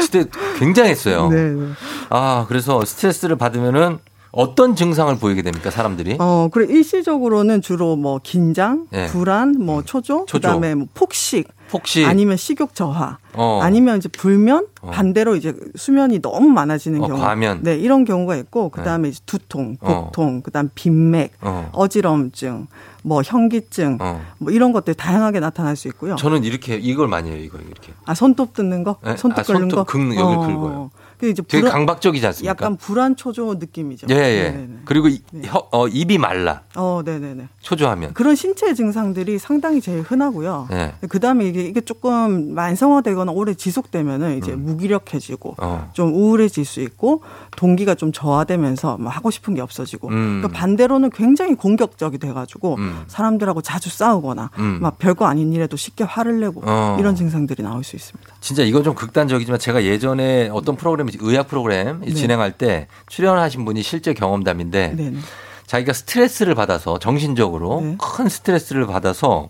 그때 굉장했어요. 네, 네. 아, 그래서 스트레스를 받으면은 어떤 증상을 보이게 됩니까, 사람들이? 어, 그래 일시적으로는 주로 뭐 긴장, 네. 불안, 뭐 초조, 초조. 그다음에 뭐 폭식, 폭식. 아니면 식욕 저하, 어. 아니면 이제 불면, 어. 반대로 이제 수면이 너무 많아지는 어, 경우, 과면. 네 이런 경우가 있고, 그다음에 이제 두통, 어. 복통, 그다음 빈맥, 어. 어지럼증, 뭐 현기증, 어. 뭐 이런 것들 다양하게 나타날 수 있고요. 저는 이렇게 이걸 많이 해요, 이거 이렇게. 아 손톱 뜯는 거, 네? 손톱 아, 긁는 손톱 거, 긁는 여기 긁어요. 근데 이제 되게 불안- 강박적이지 않습니까? 약간 불안 초조 느낌이죠. 예, 예. 네네네. 그리고 이, 혀- 어, 입이 말라. 어, 네네네. 초조하면. 그런 신체 증상들이 상당히 제일 흔하고요. 네. 그 다음에 이게, 이게 조금 만성화되거나 오래 지속되면은 이제 무기력해지고 음. 어. 좀 우울해질 수 있고 동기가 좀 저하되면서 막 하고 싶은 게 없어지고 음. 또 반대로는 굉장히 공격적이 돼가지고 음. 사람들하고 자주 싸우거나 음. 막 별거 아닌 일에도 쉽게 화를 내고 어. 이런 증상들이 나올 수 있습니다. 진짜 이건 좀 극단적이지만 제가 예전에 어떤 프로그램, 의학 프로그램 네. 진행할 때 출연하신 분이 실제 경험담인데 네네. 자기가 스트레스를 받아서 정신적으로 네. 큰 스트레스를 받아서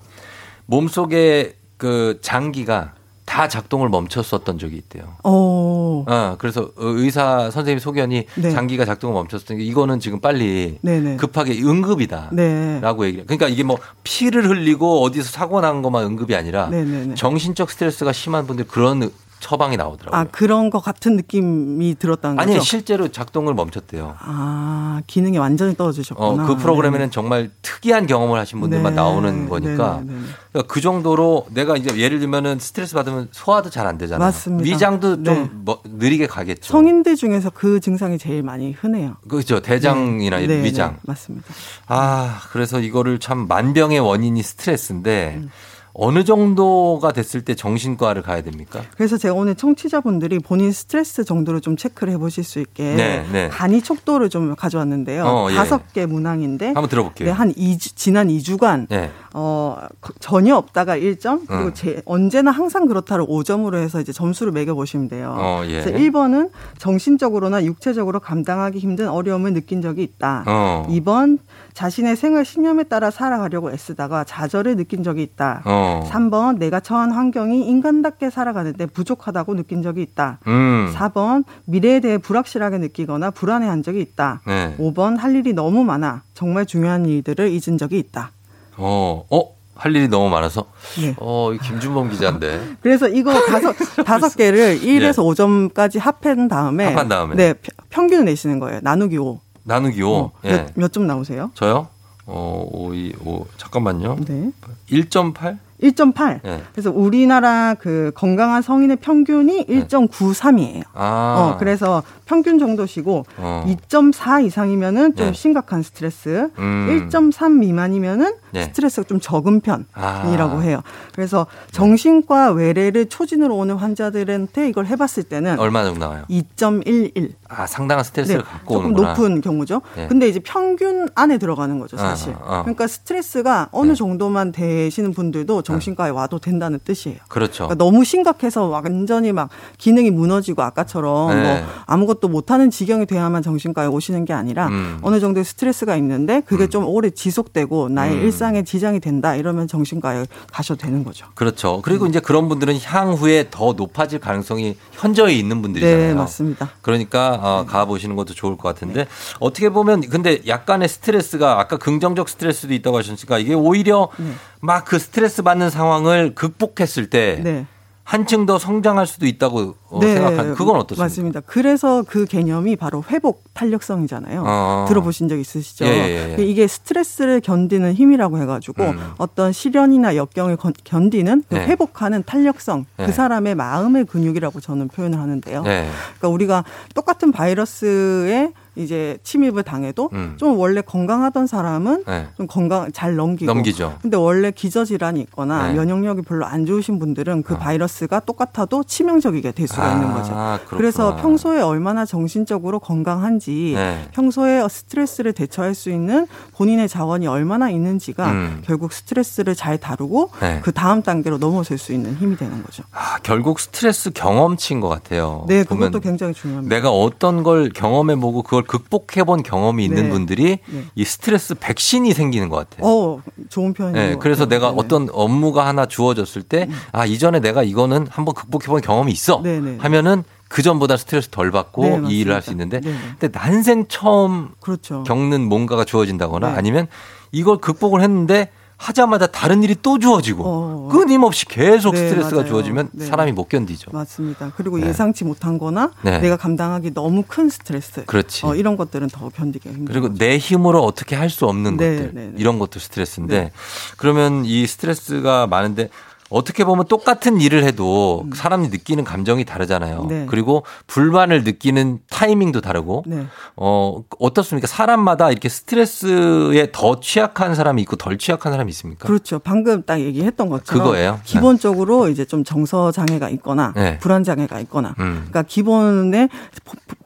몸속에 그 장기가 다 작동을 멈췄었던 적이 있대요. 어, 어, 그래서 의사 선생님 소견이 네. 장기가 작동을 멈췄으니까 이거는 지금 빨리 네네. 급하게 응급이다. 네. 라고 얘기를. 해요. 그러니까 이게 뭐 피를 흘리고 어디서 사고 난 것만 응급이 아니라 네네네. 정신적 스트레스가 심한 분들 그런 처방이 나오더라고요. 아 그런 것 같은 느낌이 들었다는 아니 거죠? 실제로 작동을 멈췄대요. 아 기능이 완전히 떨어지셨구나. 어, 그 프로그램에는 정말 특이한 경험을 하신 분들만 네. 나오는 거니까 네, 네, 네. 그러니까 그 정도로 내가 이제 예를 들면은 스트레스 받으면 소화도 잘 안 되잖아요. 맞습니다. 위장도 좀 네. 뭐 느리게 가겠죠. 성인들 중에서 그 증상이 제일 많이 흔해요. 그렇죠. 대장이나 네, 네, 위장. 네, 맞습니다. 아, 그래서 이거를 참 만병의 원인이 스트레스인데 음. 어느 정도가 됐을 때 정신과를 가야 됩니까? 그래서 제가 오늘 청취자분들이 본인 스트레스 정도를 좀 체크를 해보실 수 있게 네, 네. 간이 촉도를 좀 가져왔는데요. 어, 예. 다섯 개 문항인데 한번 들어볼게요. 네, 한 2주, 지난 2주간 네. 어, 거- 전혀 없다가 1점 그리고 음. 제, 언제나 항상 그렇다를 5점으로 해서 이제 점수를 매겨 보시면 돼요. 어, 예. 그래서 1번은 정신적으로나 육체적으로 감당하기 힘든 어려움을 느낀 적이 있다. 어. 2번 자신의 생활 신념에 따라 살아가려고 애쓰다가 좌절을 느낀 적이 있다. 어. 3번 내가 처한 환경이 인간답게 살아가는데 부족하다고 느낀 적이 있다. 음. 4번 미래에 대해 불확실하게 느끼거나 불안해한 적이 있다. 네. 5번 할 일이 너무 많아 정말 중요한 일들을 잊은 적이 있다. 어, 어, 할 일이 너무 많아서. 예. 어, 이 김준범 기자인데. [laughs] 그래서 이거 다섯 다섯 개를 1에서 5점까지 합한 다음에 예. 합한 다음에. 네 평- 평균을 내시는 거예요. 나누기 5. 나누기 5. 예. 몇점 나오세요? 저요? 어, 5, 2, 5. 잠깐만요. 네. 1.8? 1.8. 예. 그래서 우리나라 그 건강한 성인의 평균이 1.93이에요. 아. 어, 그래서 평균 정도시고 어. 2.4 이상이면은 좀 네. 심각한 스트레스, 음. 1.3 미만이면은 네. 스트레스가 좀 적은 편이라고 아. 해요. 그래서 정신과 외래를 초진으로 오는 환자들한테 이걸 해봤을 때는 얼마 정도 나와요? 2.11. 아, 상당한 스트레스를 갖고 네. 조금 오는구나. 높은 경우죠. 네. 근데 이제 평균 안에 들어가는 거죠, 사실. 아, 아. 그러니까 스트레스가 어느 정도만 되시는 분들도 정신과에 와도 된다는 뜻이에요. 그렇죠. 그러니까 너무 심각해서 완전히 막 기능이 무너지고 아까처럼 네. 뭐 아무것도 못하는 지경이 돼야만 정신과에 오시는 게 아니라 음. 어느 정도의 스트레스가 있는데 그게 좀 오래 지속되고 나의 음. 일상에 지장이 된다 이러면 정신과에 가셔도 되는 거죠. 그렇죠. 그리고 이제 그런 분들은 향후에 더 높아질 가능성이 현저히 있는 분들이잖아요. 네, 맞습니다. 그러니까 어, 가보시는 것도 좋을 것 같은데 어떻게 보면 근데 약간의 스트레스가 아까 긍정적 스트레스도 있다고 하셨으니까 이게 오히려 네. 막그 스트레스 받는 상황을 극복했을 때 네. 한층 더 성장할 수도 있다고 어, 생각하는 그건 어떻습니까? 맞습니다. 그래서 그 개념이 바로 회복 탄력성이잖아요. 어. 들어보신 적 있으시죠? 예, 예, 예. 이게 스트레스를 견디는 힘이라고 해가지고 음. 어떤 시련이나 역경을 건- 견디는 그 네. 회복하는 탄력성, 네. 그 사람의 마음의 근육이라고 저는 표현을 하는데요. 네. 그러니까 우리가 똑같은 바이러스에 이제 침입을 당해도 음. 좀 원래 건강하던 사람은 네. 좀 건강 잘 넘기고 넘기죠. 근데 원래 기저 질환이 있거나 네. 면역력이 별로 안 좋으신 분들은 그 바이러스가 똑같아도 치명적이게 될 수가 아, 있는 거죠. 그렇구나. 그래서 평소에 얼마나 정신적으로 건강한지 네. 평소에 스트레스를 대처할 수 있는 본인의 자원이 얼마나 있는지가 음. 결국 스트레스를 잘 다루고 네. 그 다음 단계로 넘어설 수 있는 힘이 되는 거죠. 아, 결국 스트레스 경험치인 것 같아요. 네, 그것도 굉장히 중요합니다. 내가 어떤 걸 경험해 보고 그걸 극복해본 경험이 있는 네. 분들이 네. 이 스트레스 백신이 생기는 것 같아요. 어, 좋은 표현이에요. 네, 그래서 내가 어떤 업무가 하나 주어졌을 때, 아, 이전에 내가 이거는 한번 극복해본 경험이 있어. 네, 네. 하면은 그 전보다 스트레스 덜 받고 네, 이. 일을 할 수 있는데, 네, 네. 근데 난생 처음 그렇죠. 겪는 뭔가가 주어진다거나 네. 아니면 이걸 극복을 했는데 하자마자 다른 일이 또 주어지고 끊임없이 계속 네, 스트레스가 맞아요. 주어지면 네. 사람이 못 견디죠. 맞습니다. 그리고 네. 예상치 못한 거나 네. 내가 감당하기 너무 큰 스트레스. 그렇지. 어, 이런 것들은 더 견디기 힘들죠. 그리고 내 힘으로 어떻게 할 수 없는 네, 것들 네, 네. 이런 것도 스트레스인데 그러면 이 스트레스가 많은데 어떻게 보면 똑같은 일을 해도 사람이 느끼는 감정이 다르잖아요. 음. 네. 그리고 불만을 느끼는 타이밍도 다르고 네. 어 어떻습니까? 사람마다 이렇게 스트레스에 더 취약한 사람이 있고 덜 취약한 사람이 있습니까? 그렇죠. 방금 딱 얘기했던 것처럼 그거예요? 기본적으로 이제 좀 정서 장애가 있거나 네. 불안 장애가 있거나 음. 그러니까 기본에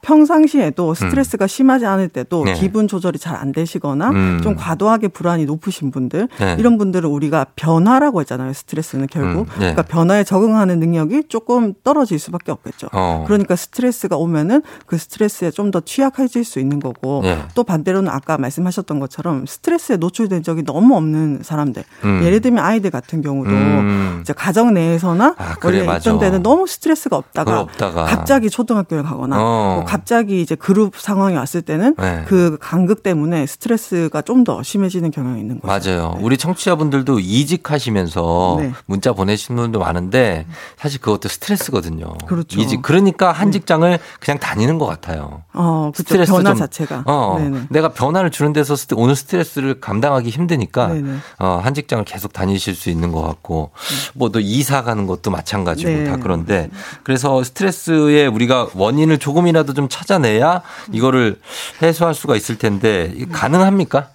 평상시에도 스트레스가 심하지 않을 때도 네. 기분 조절이 잘 안 되시거나 음. 좀 과도하게 불안이 높으신 분들 네. 이런 분들은 우리가 변화라고 했잖아요. 스트레스는 결국 음. 네. 그러니까 변화에 적응하는 능력이 조금 떨어질 수밖에 없겠죠. 어. 그러니까 스트레스가 오면은 그 스트레스에 좀 더 취약해질 수 있는 거고 네. 또 반대로는 아까 말씀하셨던 것처럼 스트레스에 노출된 적이 너무 없는 사람들 음. 예를 들면 아이들 같은 경우도 음. 이제 가정 내에서나 아, 그래, 원래 맞아. 있던 데는 너무 스트레스가 없다가, 없다가. 갑자기 초등학교에 가거나 어. 뭐 갑자기 이제 그룹 상황이 왔을 때는 네. 그 간극 때문에 스트레스가 좀 더 심해지는 경향이 있는 거죠. 맞아요. 우리 청취자분들도 이직하시면서 네. 문자 보내시는 분도 많은데 사실 그것도 스트레스거든요. 그렇죠. 이직 그러니까 한 직장을 그냥 다니는 것 같아요. 어, 그렇죠. 스트레스 변화 좀- 자체가. 어, 네네. 내가 변화를 주는 데서 오는 스트레스를 감당하기 힘드니까 네네. 어, 한 직장을 계속 다니실 수 있는 것 같고 뭐 또 이사 가는 것도 마찬가지고 네. 다 그런데 그래서 스트레스의 우리가 원인을 조금이라도 좀 찾아내야 이거를 해소할 수가 있을 텐데 이게 가능합니까?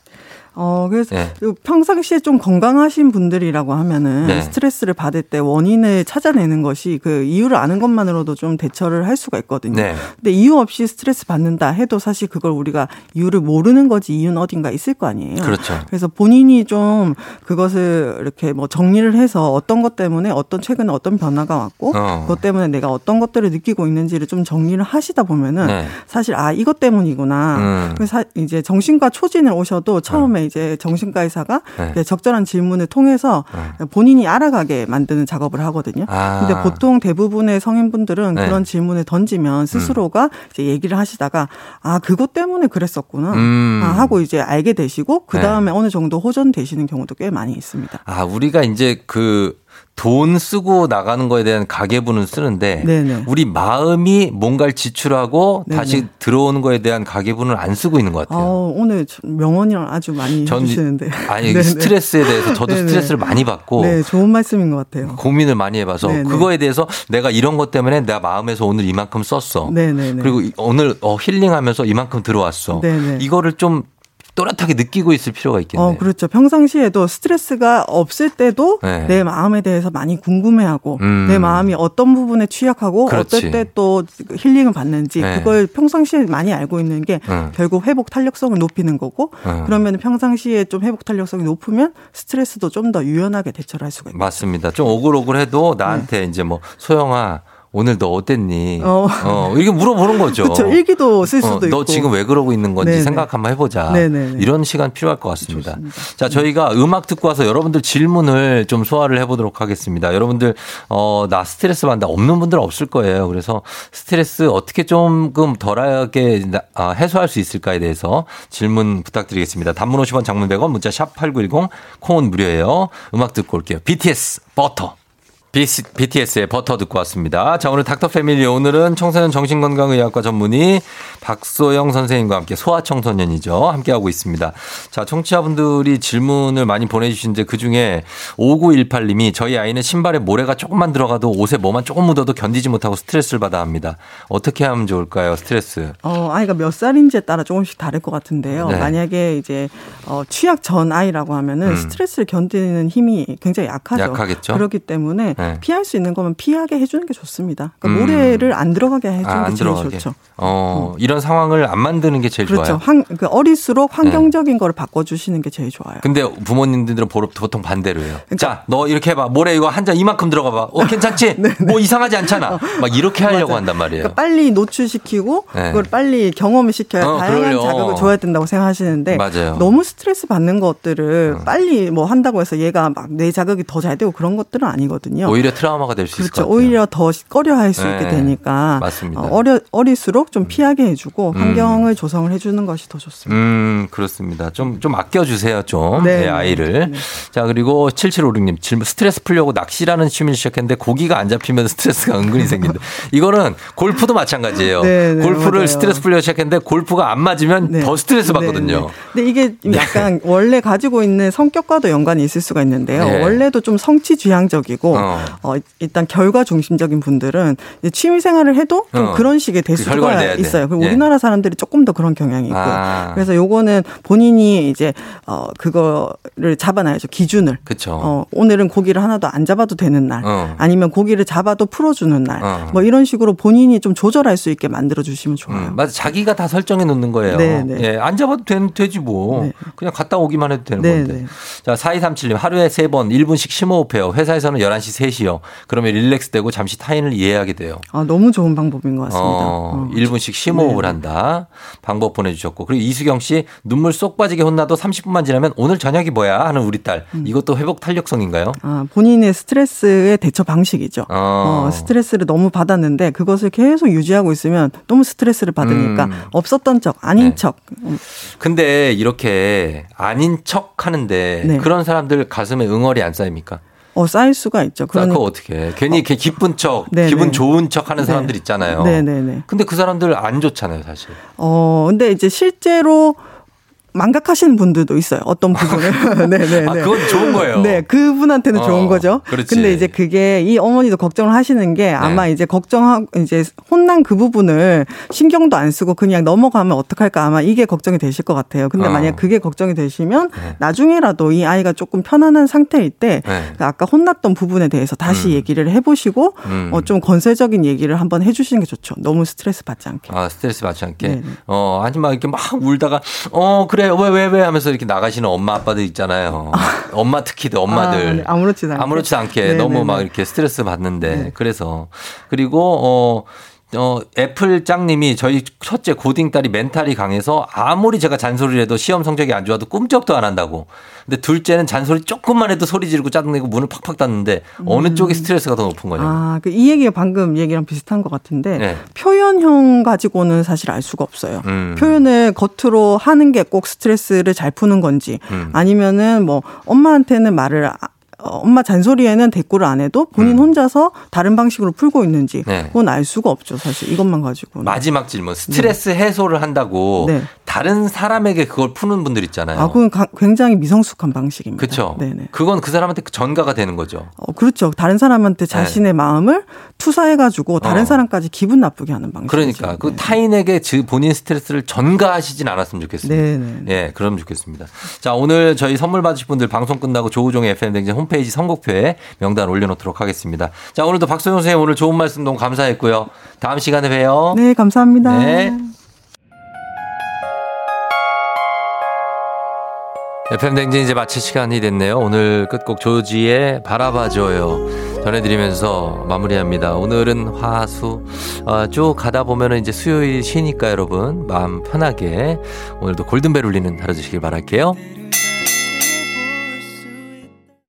어, 그래서 네. 그 평상시에 좀 건강하신 분들이라고 하면은 네. 스트레스를 받을 때 원인을 찾아내는 것이 그 이유를 아는 것만으로도 좀 대처를 할 수가 있거든요. 네. 근데 이유 없이 스트레스 받는다 해도 사실 그걸 우리가 이유를 모르는 거지 이유는 어딘가 있을 거 아니에요. 그렇죠. 그래서 본인이 좀 그것을 이렇게 뭐 정리를 해서 어떤 것 때문에 어떤 최근에 어떤 변화가 왔고 어. 그것 때문에 내가 어떤 것들을 느끼고 있는지를 좀 정리를 하시다 보면은 네. 사실 아 이것 때문이구나. 음. 그래서 사- 이제 정신과 초진을 오셔도 처음에 이제 정신과 의사가 네. 이제 적절한 질문을 통해서 본인이 알아가게 만드는 작업을 하거든요. 아. 근데 보통 대부분의 성인분들은 네. 그런 질문을 던지면 스스로가 이제 얘기를 하시다가 아 그것 때문에 그랬었구나 음. 아, 하고 이제 알게 되시고 그 네. 다음에 어느 정도 호전되시는 경우도 꽤 많이 있습니다. 아, 우리가 이제 그 돈 쓰고 나가는 거에 대한 가계부는 쓰는데 네네. 우리 마음이 뭔가를 지출하고 네네. 다시 들어오는 거에 대한 가계부는 안 쓰고 있는 것 같아요. 어, 오늘 좀 명언이랑 아주 많이 전 해주시는데. 아니 [laughs] 네네. 스트레스에 대해서 저도. 스트레스를 많이 받고 네, 좋은 말씀인 것 같아요. 고민을 많이 해봐서. 그거에 대해서 내가 이런 것 때문에 내가 마음에서 오늘 이만큼 썼어. 그리고 이- 오늘 어, 힐링하면서 이만큼 들어왔어. 이거를 좀 또렷하게 느끼고 있을 필요가 있겠네요. 어, 그렇죠. 평상시에도 스트레스가 없을 때도 네. 내 마음에 대해서 많이 궁금해하고 음. 내 마음이 어떤 부분에 취약하고 그렇지. 어떨 때 또 힐링을 받는지 네. 그걸 평상시에 많이 알고 있는 게 음. 결국 회복 탄력성을 높이는 거고 음. 그러면 평상시에 좀 회복 탄력성이 높으면 스트레스도 좀 더 유연하게 대처를 할 수가 있고 맞습니다. 좀 오글오글해도 나한테 이제 뭐 소영아 오늘 너 어땠니? 어. 어, 이렇게 물어보는 거죠. 그렇죠. 일기도 쓸 수도 어, 너 있고. 지금 왜 그러고 있는 건지 네네. 생각 한번 해보자. 네네네. 이런 시간 필요할 것 같습니다. 자, 저희가 음악 듣고 와서 여러분들 질문을 좀 소화를 해보도록 하겠습니다. 여러분들, 어, 나 스트레스 받는다. 없는 분들은 없을 거예요. 그래서 스트레스 어떻게 조금 덜하게 나- 아, 해소할 수 있을까에 대해서 질문 부탁드리겠습니다. 단문 50원 장문 100원 문자 샵 8910 콩은 무료예요. 음악 듣고 올게요. BTS 버터. BTS의 버터 듣고 왔습니다. 자, 오늘 닥터 패밀리 오늘은 청소년 정신건강의학과 전문의 박소영 선생님과 함께 소아청소년이죠. 함께하고 있습니다. 자, 청취자분들이 질문을 많이 보내주시는데 그 중에 5918님이 저희 아이는 신발에 모래가 조금만 들어가도 옷에 뭐만 조금 묻어도 견디지 못하고 스트레스를 받아 합니다. 어떻게 하면 좋을까요? 스트레스. 어, 아이가 몇 살인지에 따라 조금씩 다를 것 같은데요. 네. 만약에 이제 어, 취약 전 아이라고 하면은 음. 스트레스를 견디는 힘이 굉장히 약하죠. 약하겠죠? 그렇기 때문에 네. 피할 수 있는 거면 피하게 해주는 게 좋습니다. 그러니까 음. 모래를 안 들어가게 해주는 아, 게안 제일 들어가게. 좋죠. 어, 이런 상황을 안 만드는 게 제일 그렇죠. 좋아요. 환, 그 어릴수록 환경적인 거를 바꿔주시는 게 제일 좋아요. 근데 부모님들은 보통 반대로 해요. 그러니까 자, 너 이렇게 해봐. 모래 이거 한 잔 이만큼 들어가 봐. 어, 괜찮지? [laughs] 뭐 이상하지 않잖아. [laughs] 막 이렇게 하려고. 한단 말이에요. 그러니까 빨리 노출시키고 네. 그걸 빨리 경험을 시켜야 어, 다양한 그럼요. 자극을 줘야 된다고 생각하시는데 맞아요. 너무 스트레스 받는 것들을 빨리 뭐 한다고 해서 얘가 막뇌 자극이 더 잘 되고 그런 것들은 아니거든요. 오히려 트라우마가 될 수 있을 것 그렇죠. 같아요. 오히려 더 꺼려할 수 네. 있게 되니까 맞습니다. 어, 어려 어릴수록 좀 피하게 해주고 음. 환경을 조성을 해주는 것이 더 좋습니다. 음, 그렇습니다. 좀, 좀 아껴주세요, 좀. 네. 네, 아이를. 자, 그리고 7756님, 질문, 스트레스 풀려고 낚시라는 취미를 시작했는데 고기가 안 잡히면 스트레스가 은근히 생긴다. 이거는 골프도 마찬가지예요. 네, 네, 골프를 맞아요. 스트레스 풀려고 시작했는데 골프가 안 맞으면 더 스트레스 받거든요. 네, 네. 근데 이게 약간 원래 가지고 있는 성격과도 연관이 있을 수가 있는데요. 네. 원래도 좀 성취 지향적이고 어. 어. 일단 결과 중심적인 분들은 취미 생활을 해도 좀 어. 그런 식의 그 대수가 돼. 있어요. 그리고 예. 우리나라 사람들이 조금 더 그런 경향이 있고요. 아. 그래서 요거는 본인이 이제 어 그거를 잡아놔야죠. 기준을. 그쵸. 어, 오늘은 고기를 하나도 안 잡아도 되는 날, 어. 아니면 고기를 잡아도 풀어주는 날, 어. 뭐 이런 식으로 본인이 좀 조절할 수 있게 만들어 주시면 좋아요. 음, 맞아. 자기가 다 설정해 놓는 거예요. 네, 네. 예, 안 잡아도 되, 되지 뭐. 그냥 갔다 오기만 해도 되는 네, 건데. 네. 자, 4237님, 하루에 세 번 1분씩 심호흡해요. 회사에서는 11시 3시요. 그러면 릴렉스 되고 잠시 타인을 이해하게 돼요. 아, 너무 좋은 방법인 것 같습니다. 어, 1분씩 심호흡을 네. 한다. 방법 보내주셨고. 그리고 이수경 씨, 눈물 쏙 빠지게 혼나도 30분만 지나면 오늘 저녁이 뭐야? 하는 우리 딸. 음. 이것도 회복 탄력성인가요? 아, 본인의 스트레스의 대처 방식이죠. 어. 어, 스트레스를 너무 받았는데 그것을 계속 유지하고 있으면 너무 스트레스를 받으니까 음. 없었던 척, 아닌 네. 척. 음, 근데 이렇게 아닌 척 하는데 네. 그런 사람들 가슴에 응어리 안 쌓입니까? 어, 쌓일 수가 있죠. 그러니까. 어떻게 해? 괜히 이렇게 기쁜 척, 네네. 기분 좋은 척 하는 네. 사람들 있잖아요. 네네네. 근데 그 사람들 안 좋잖아요, 사실. 어, 근데 이제 실제로 망각하시는 분들도 있어요. 어떤 부분을. 네네. [laughs] 아, 그건 좋은 거예요. 네, 그분한테는 어, 좋은 거죠. 그렇지. 근데 이제 그게 이 어머니도 걱정을 하시는 게 아마 네. 이제 걱정하고 이제 혼난 그 부분을 신경도 안 쓰고 그냥 넘어가면 어떡할까 아마 이게 걱정이 되실 것 같아요. 근데 어. 만약 그게 걱정이 되시면 네. 나중에라도 이 아이가 조금 편안한 상태일 때 네. 그 아까 혼났던 부분에 대해서 다시 얘기를 해보시고 음. 어, 좀 건설적인 얘기를 한번 해주시는 게 좋죠. 너무 스트레스 받지 않게. 아, 스트레스 받지 않게. 네네. 어, 아니면 이렇게 막 울다가, 어, 그래, 왜, 왜, 왜 하면서 이렇게 나가시는 엄마, 아빠들 있잖아요. [laughs] 엄마 특히들, 엄마들. 아, 네. 아무렇지도 않게. 아무렇지 않게 네네네. 너무 막 이렇게 스트레스 받는데. 네. 그래서. 그리고, 어, 어, 애플 짱님이 저희 첫째 고딩 딸이 멘탈이 강해서 아무리 제가 잔소리를 해도 시험 성적이 안 좋아도 꿈쩍도 안 한다고. 근데 둘째는 잔소리 조금만 해도 소리 지르고 짜증내고 문을 팍팍 닫는데 어느 쪽이 스트레스가 더 높은 거냐고. 음. 아, 그 이 얘기가 방금 얘기랑 비슷한 것 같은데 네. 표현형 가지고는 사실 알 수가 없어요. 음. 표현을 겉으로 하는 게 꼭 스트레스를 잘 푸는 건지 음. 아니면은 뭐 엄마한테는 말을 아- 어, 엄마 잔소리에는 대꾸를 안 해도 본인 혼자서 다른 방식으로 풀고 있는지 음. 네. 그건 알 수가 없죠 사실 이것만 가지고는. 마지막 질문. 스트레스 해소를 한다고 네. 다른 사람에게 그걸 푸는 분들 있잖아요. 아, 그건 가- 굉장히 미성숙한 방식입니다. 그렇죠. 네네. 그건 그 사람한테 전가가 되는 거죠. 어, 그렇죠. 다른 사람한테 자신의 마음을 투사해가지고 다른 네. 어. 사람까지 기분 나쁘게 하는 방식. 그러니까 그 타인에게 즈- 본인 스트레스를 전가하시진 않았으면 좋겠습니다. 네네. 예, 그럼 좋겠습니다. 자, 오늘 저희 선물 받으실 분들 방송 끝나고 조우종의 FM 댕진 홈페이지 선곡표에 명단 올려놓도록 하겠습니다. 자, 오늘도 박소영 선생님 오늘 좋은 말씀 너무 감사했고요. 다음 시간에 봬요. 네, 감사합니다. 네. FM 댕진 이제 마칠 시간이 됐네요. 오늘 끝곡 조지의 바라봐줘요. 전해드리면서 마무리합니다. 오늘은 화수, 어, 쭉 가다 보면은 이제 수요일 쉬니까 여러분, 마음 편하게 오늘도 골든벨 울리는 하루 되시길 바랄게요.